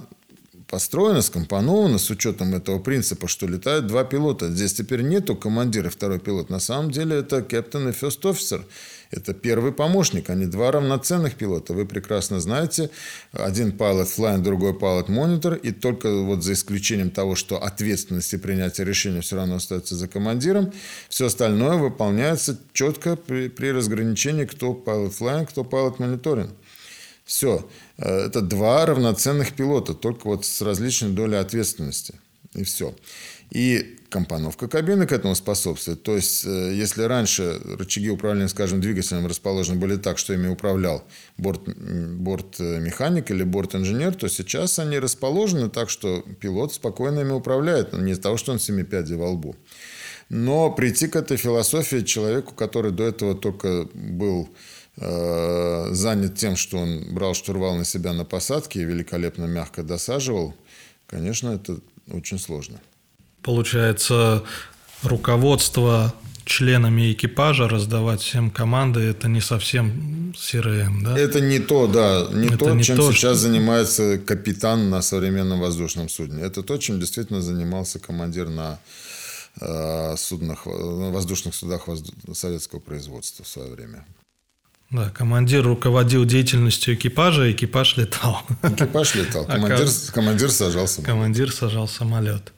построена, скомпонована с учетом этого принципа, что летают два пилота. Здесь теперь нету командира, второй пилот. На самом деле это captain и first officer. Это первый помощник, они два равноценных пилота. Вы прекрасно знаете, один pilot flying, другой pilot monitor, и только вот за исключением того, что ответственность и принятие решения все равно остается за командиром, все остальное выполняется четко при, при разграничении, кто pilot flying, кто pilot monitoring. Все. Э, это два равноценных пилота, только вот с различной долей ответственности. И все. И компоновка кабины к этому способствует. То есть, э, если раньше рычаги управления, скажем, двигателем расположены были так, что ими управлял борт, борт-механик или борт-инженер, то сейчас они расположены так, что пилот спокойно ими управляет, не из-за того, что он семи пядей во лбу. Но прийти к этой философии человеку, который до этого только был э, занят тем, что он брал штурвал на себя на посадке и великолепно мягко досаживал, конечно, это очень сложно. Получается, руководство членами экипажа раздавать всем команды, это не совсем CRM, да? Это не то, да, не это то, не чем то, сейчас что... занимается капитан на современном воздушном судне. Это то, чем действительно занимался командир на э, суднах, на воздушных судах возду... советского производства в свое время. Да, командир руководил деятельностью экипажа, экипаж летал. Экипаж летал, А командир, как- командир сажал самолет. Командир сажал самолет.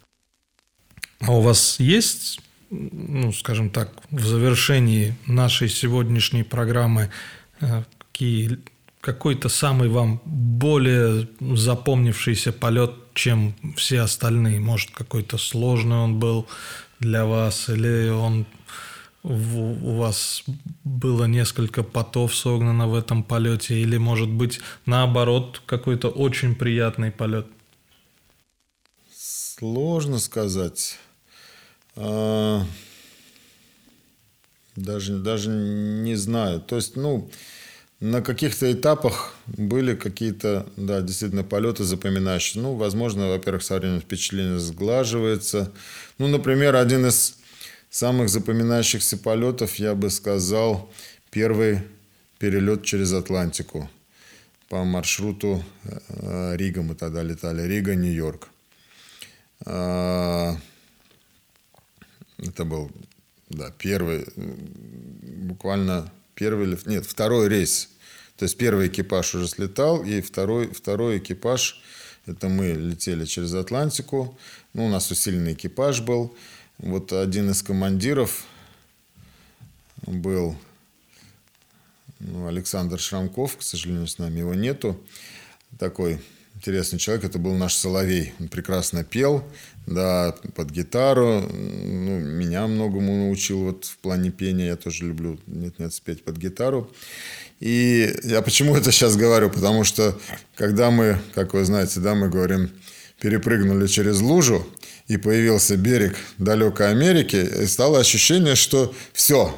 А у вас есть, ну, скажем так, в завершении нашей сегодняшней программы э, какие, какой-то самый вам более запомнившийся полет, чем все остальные? Может, какой-то сложный он был для вас, или он у вас было несколько потов согнано в этом полете, или, может быть, наоборот, какой-то очень приятный полет? Сложно сказать. А, Даже, даже не знаю. То есть, ну, на каких-то этапах были какие-то, да, действительно, полеты запоминающие. Ну, возможно, во-первых, со временем впечатление сглаживается. Ну, например, один из самых запоминающихся полетов, я бы сказал, первый перелет через Атлантику по маршруту э, Рига мы тогда летали. Рига, Нью-Йорк. А, Это был, да, первый, буквально первый, нет, второй рейс. То есть первый экипаж уже слетал, и второй, второй экипаж, это мы летели через Атлантику. Ну, у нас усиленный экипаж был. Вот один из командиров был ну, Александр Шрамков, к сожалению, с нами его нету. Такой интересный человек, это был наш Соловей. Он прекрасно пел, да, под гитару. Ну, меня многому научил вот в плане пения. Я тоже люблю нет-нет спеть под гитару. И я почему это сейчас говорю? Потому что когда мы, как вы знаете, да, мы говорим, перепрыгнули через лужу, и появился берег далекой Америки, и стало ощущение, что все,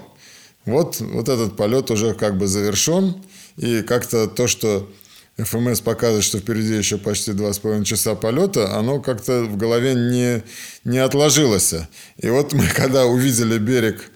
вот, вот этот полет уже как бы завершен, и как-то то, что ФМС показывает, что впереди еще почти два с половиной часа полета, оно как-то в голове не, не отложилось. И вот мы, когда увидели берег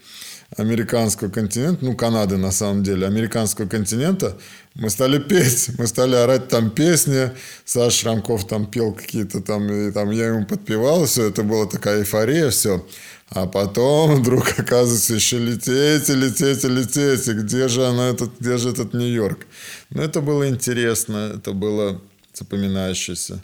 американского континента, ну, Канады на самом деле, американского континента, мы стали петь, мы стали орать там песни, Саша Шрамков там пел какие-то там, и там я ему подпевал, все это была такая эйфория, все. А потом вдруг оказывается еще лететь и лететь и лететь, и где же она этот, где же этот Нью-Йорк? Ну, это было интересно, это было запоминающееся.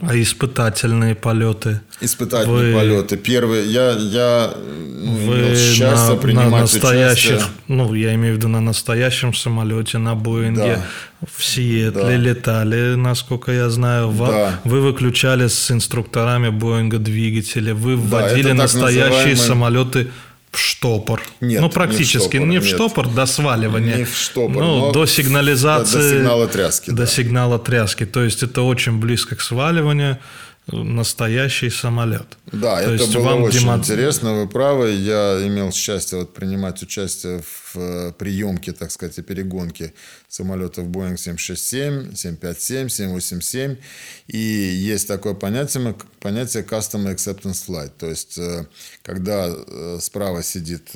А испытательные полеты? Испытательные Вы- полеты. Первые, я, я Вы имел счастье на, на принимать настоящих, участие. ну, я имею в виду на настоящем самолете, на Боинге Да. в Сиэтле Да. летали, насколько я знаю. Во- Да. Вы выключали с инструкторами Боинга двигатели, вы вводили так настоящие называемый- самолеты в штопор. Нет, ну, не в практически штопор, не в нет. штопор, до сваливания. Не в штопор, Ну, но до сигнализации. до сигнала тряски, До да. сигнала тряски. То есть это очень близко к сваливанию. Настоящий самолет. Да, То это было вам очень демон- интересно, вы правы. Я имел счастье вот принимать участие в э, приемке, так сказать, и перегонке самолетов Boeing 767, 757, 787. И есть такое понятие, понятие Custom Acceptance Flight. То есть, э, когда э, справа сидит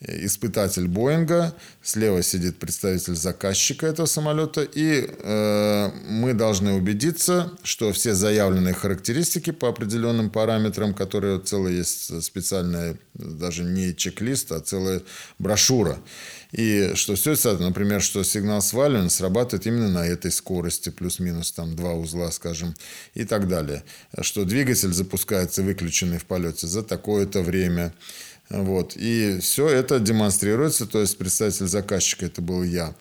испытатель Боинга, слева сидит представитель заказчика этого самолета, и э, мы должны убедиться, что все заявленные характеристики по определенным параметрам, которые целая есть специальная, даже не чек-лист, а целая брошюра, и что все это, например, что сигнал сваливания срабатывает именно на этой скорости, плюс-минус там два узла, скажем, и так далее, что двигатель запускается выключенный в полете за такое-то время, вот. И все это демонстрируется, то есть представитель заказчика, это был я,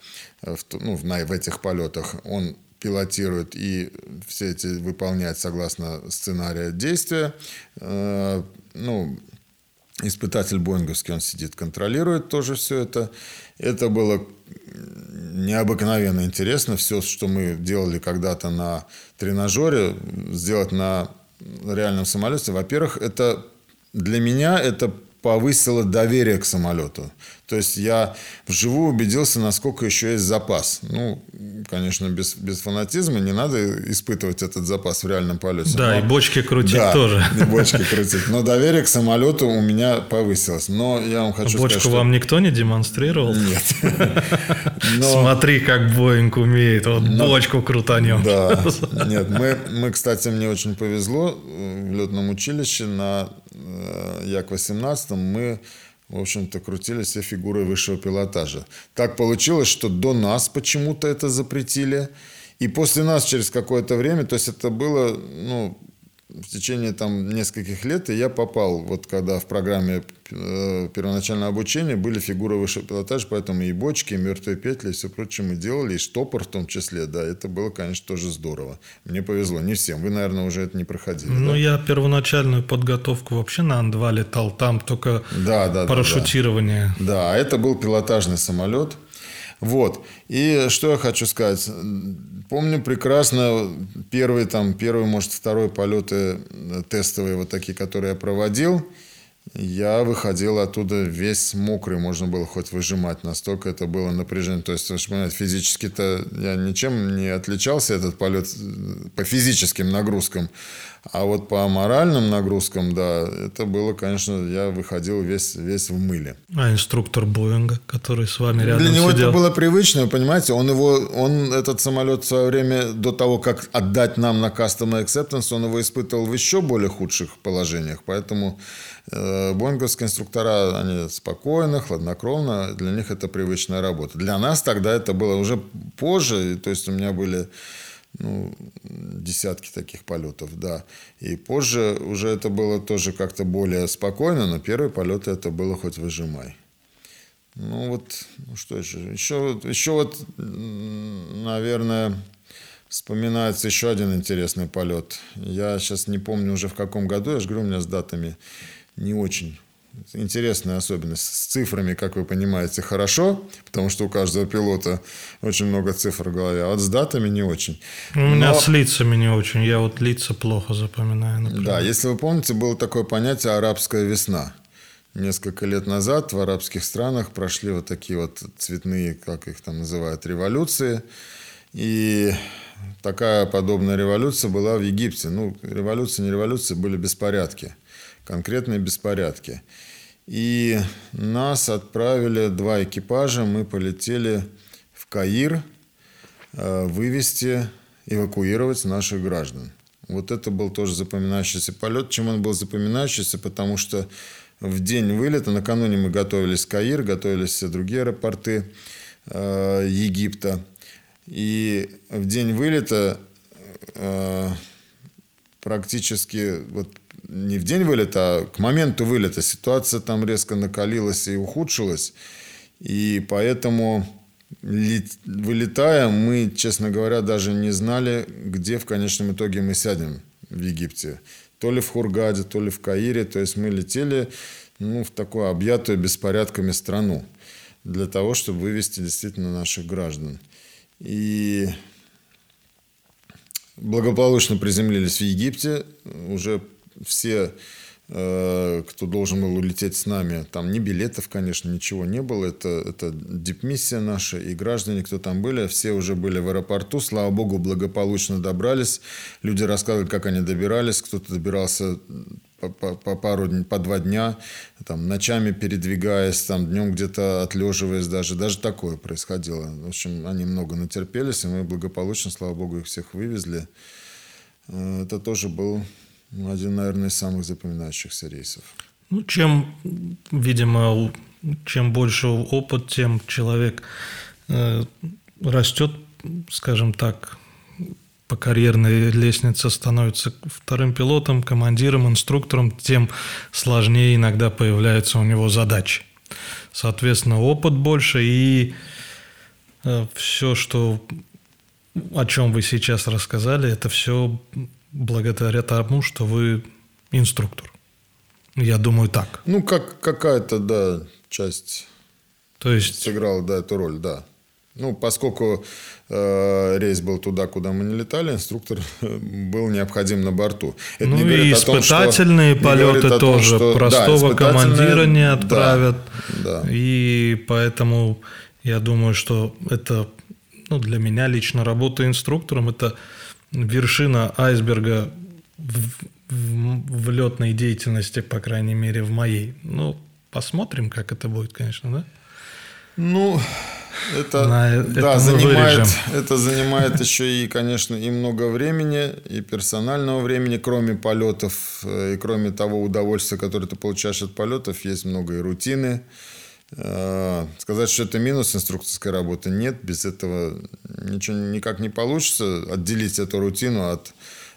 э, в, ну, в, в этих полетах, он пилотирует и все эти выполняет согласно сценария действия. Э, Ну, испытатель Боинговский, он сидит, контролирует тоже все это. Это было необыкновенно интересно. Все, что мы делали когда-то на тренажере, сделать на реальном самолете. Во-первых, это для меня это повысило доверие к самолету. То есть я вживую убедился, насколько еще есть запас. Ну, конечно, без, без фанатизма не надо испытывать этот запас в реальном полете. Да, но, и бочки крутить да, тоже. и бочки крутить. Но доверие к самолету у меня повысилось. Но я вам хочу Бочку сказать, вам что... никто не демонстрировал? Нет. Но... Смотри, как Боинг умеет. Вот Но... бочку крутанем. Да. Нет, мы, мы, кстати, мне очень повезло в летном училище на э, Як-18 мы в общем-то, крутили все фигуры высшего пилотажа. Так получилось, что до нас почему-то это запретили. И после нас через какое-то время, то есть это было, ну, в течение там нескольких лет, и я попал, вот когда в программе э, первоначального обучения были фигуры высшего пилотажа, поэтому и бочки, и мертвые петли, и все прочее мы делали, и штопор в том числе, да, это было, конечно, тоже здорово. Мне повезло, не всем, вы, наверное, уже это не проходили. Ну, да? я первоначальную подготовку вообще на Ан-2 летал, там только да, да, парашютирование. Да, да. да, это был пилотажный самолет, вот. И что я хочу сказать. Помню прекрасно первые, там, первый, может, второй полеты тестовые вот такие, которые я проводил. Я выходил оттуда весь мокрый, можно было хоть выжимать, настолько это было напряжение. То есть, вы понимаете, физически-то я ничем не отличался, этот полет по физическим нагрузкам. А вот по моральным нагрузкам, да, это было, конечно, я выходил весь, весь в мыле. А инструктор Боинга, который с вами рядом Для него сидел? это было привычно, понимаете, он его, он этот самолет в свое время, до того, как отдать нам на Custom Acceptance, он его испытывал в еще более худших положениях, поэтому э, боинговские инструктора, они спокойно, хладнокровно, для них это привычная работа. Для нас тогда это было уже позже, то есть у меня были ну, десятки таких полетов, да. И позже уже это было тоже как-то более спокойно, но первые полеты это было хоть выжимай. Ну вот, ну что еще? Еще, еще вот, наверное, вспоминается еще один интересный полет. Я сейчас не помню уже в каком году, я же говорю, у меня с датами не очень интересная особенность. С цифрами, как вы понимаете, хорошо, потому что у каждого пилота очень много цифр в голове, а вот с датами не очень. У меня с лицами не очень. Я вот лица плохо запоминаю. Например. Да, если вы помните, было такое понятие «арабская весна». Несколько лет назад в арабских странах прошли вот такие вот цветные, как их там называют, революции. И такая подобная революция была в Египте. Ну, революция, не революция, были беспорядки – конкретные беспорядки. И нас отправили два экипажа, мы полетели в Каир э, вывести, эвакуировать наших граждан. Вот это был тоже запоминающийся полет. Чем он был запоминающийся? Потому что в день вылета, накануне мы готовились в Каир, готовились все другие аэропорты э, Египта. И в день вылета э, практически вот не в день вылета, а к моменту вылета ситуация там резко накалилась и ухудшилась. И поэтому, вылетая, мы, честно говоря, даже не знали, где в конечном итоге мы сядем в Египте. То ли в Хургаде, то ли в Каире. То есть мы летели ну, в такую объятую беспорядками страну для того, чтобы вывести действительно наших граждан. И благополучно приземлились в Египте. Уже все, э, кто должен был улететь с нами, там ни билетов, конечно, ничего не было. Это, это дипмиссия наша, и граждане, кто там были, все уже были в аэропорту. Слава богу, благополучно добрались. Люди рассказывали, как они добирались. Кто-то добирался по, по, по пару по два дня, там, ночами передвигаясь, там, днем где-то отлеживаясь даже. Даже такое происходило. В общем, они много натерпелись, и мы благополучно, слава богу, их всех вывезли. Э, это тоже был один, наверное, из самых запоминающихся рейсов. Ну, чем, видимо, чем больше опыт, тем человек э, растет, скажем так, по карьерной лестнице становится вторым пилотом, командиром, инструктором, тем сложнее иногда появляются у него задачи. Соответственно, опыт больше и э, все, что о чем вы сейчас рассказали, это все благодаря тому, что вы инструктор. Я думаю так. Ну, как какая-то, да, часть То есть... сыграла, да, эту роль, да. Ну, поскольку э, рейс был туда, куда мы не летали, инструктор был необходим на борту. Это ну и испытательные том, что, полеты том, тоже что, простого да, командира не отправят. Да, да. И поэтому я думаю, что это ну, для меня лично работа инструктором это вершина айсберга в, в, в летной деятельности, по крайней мере, в моей. Ну, посмотрим, как это будет, конечно, да? Ну, это, На, да, это занимает, это занимает еще и, конечно, и много времени, и персонального времени, кроме полетов, э, и кроме того удовольствия, которое ты получаешь от полетов, есть много и рутины. Э, сказать, что это минус инструкторской работы, нет, без этого ничего никак не получится отделить эту рутину от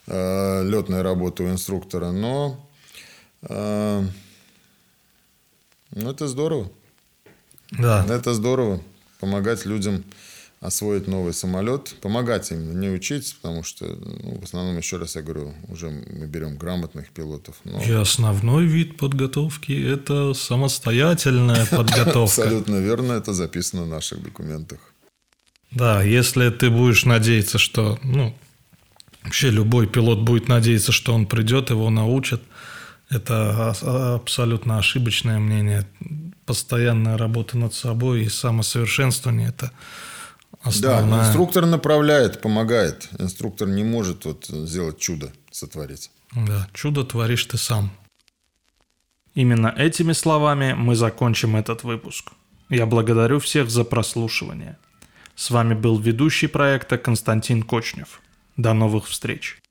э, летной работы у инструктора, но э, ну, это здорово. Да. Это здорово помогать людям освоить новый самолет, помогать им, не учить, потому что, ну, в основном, еще раз я говорю, уже мы берем грамотных пилотов. Но... И основной вид подготовки – это самостоятельная подготовка. Абсолютно верно, это записано в наших документах. Да, если ты будешь надеяться, что, ну, вообще любой пилот будет надеяться, что он придет, его научат, это абсолютно ошибочное мнение постоянная работа над собой и самосовершенствование – это основная... Да, инструктор направляет, помогает. Инструктор не может вот сделать чудо, сотворить. Да, чудо творишь ты сам. Именно этими словами мы закончим этот выпуск. Я благодарю всех за прослушивание. С вами был ведущий проекта Константин Кочнев. До новых встреч.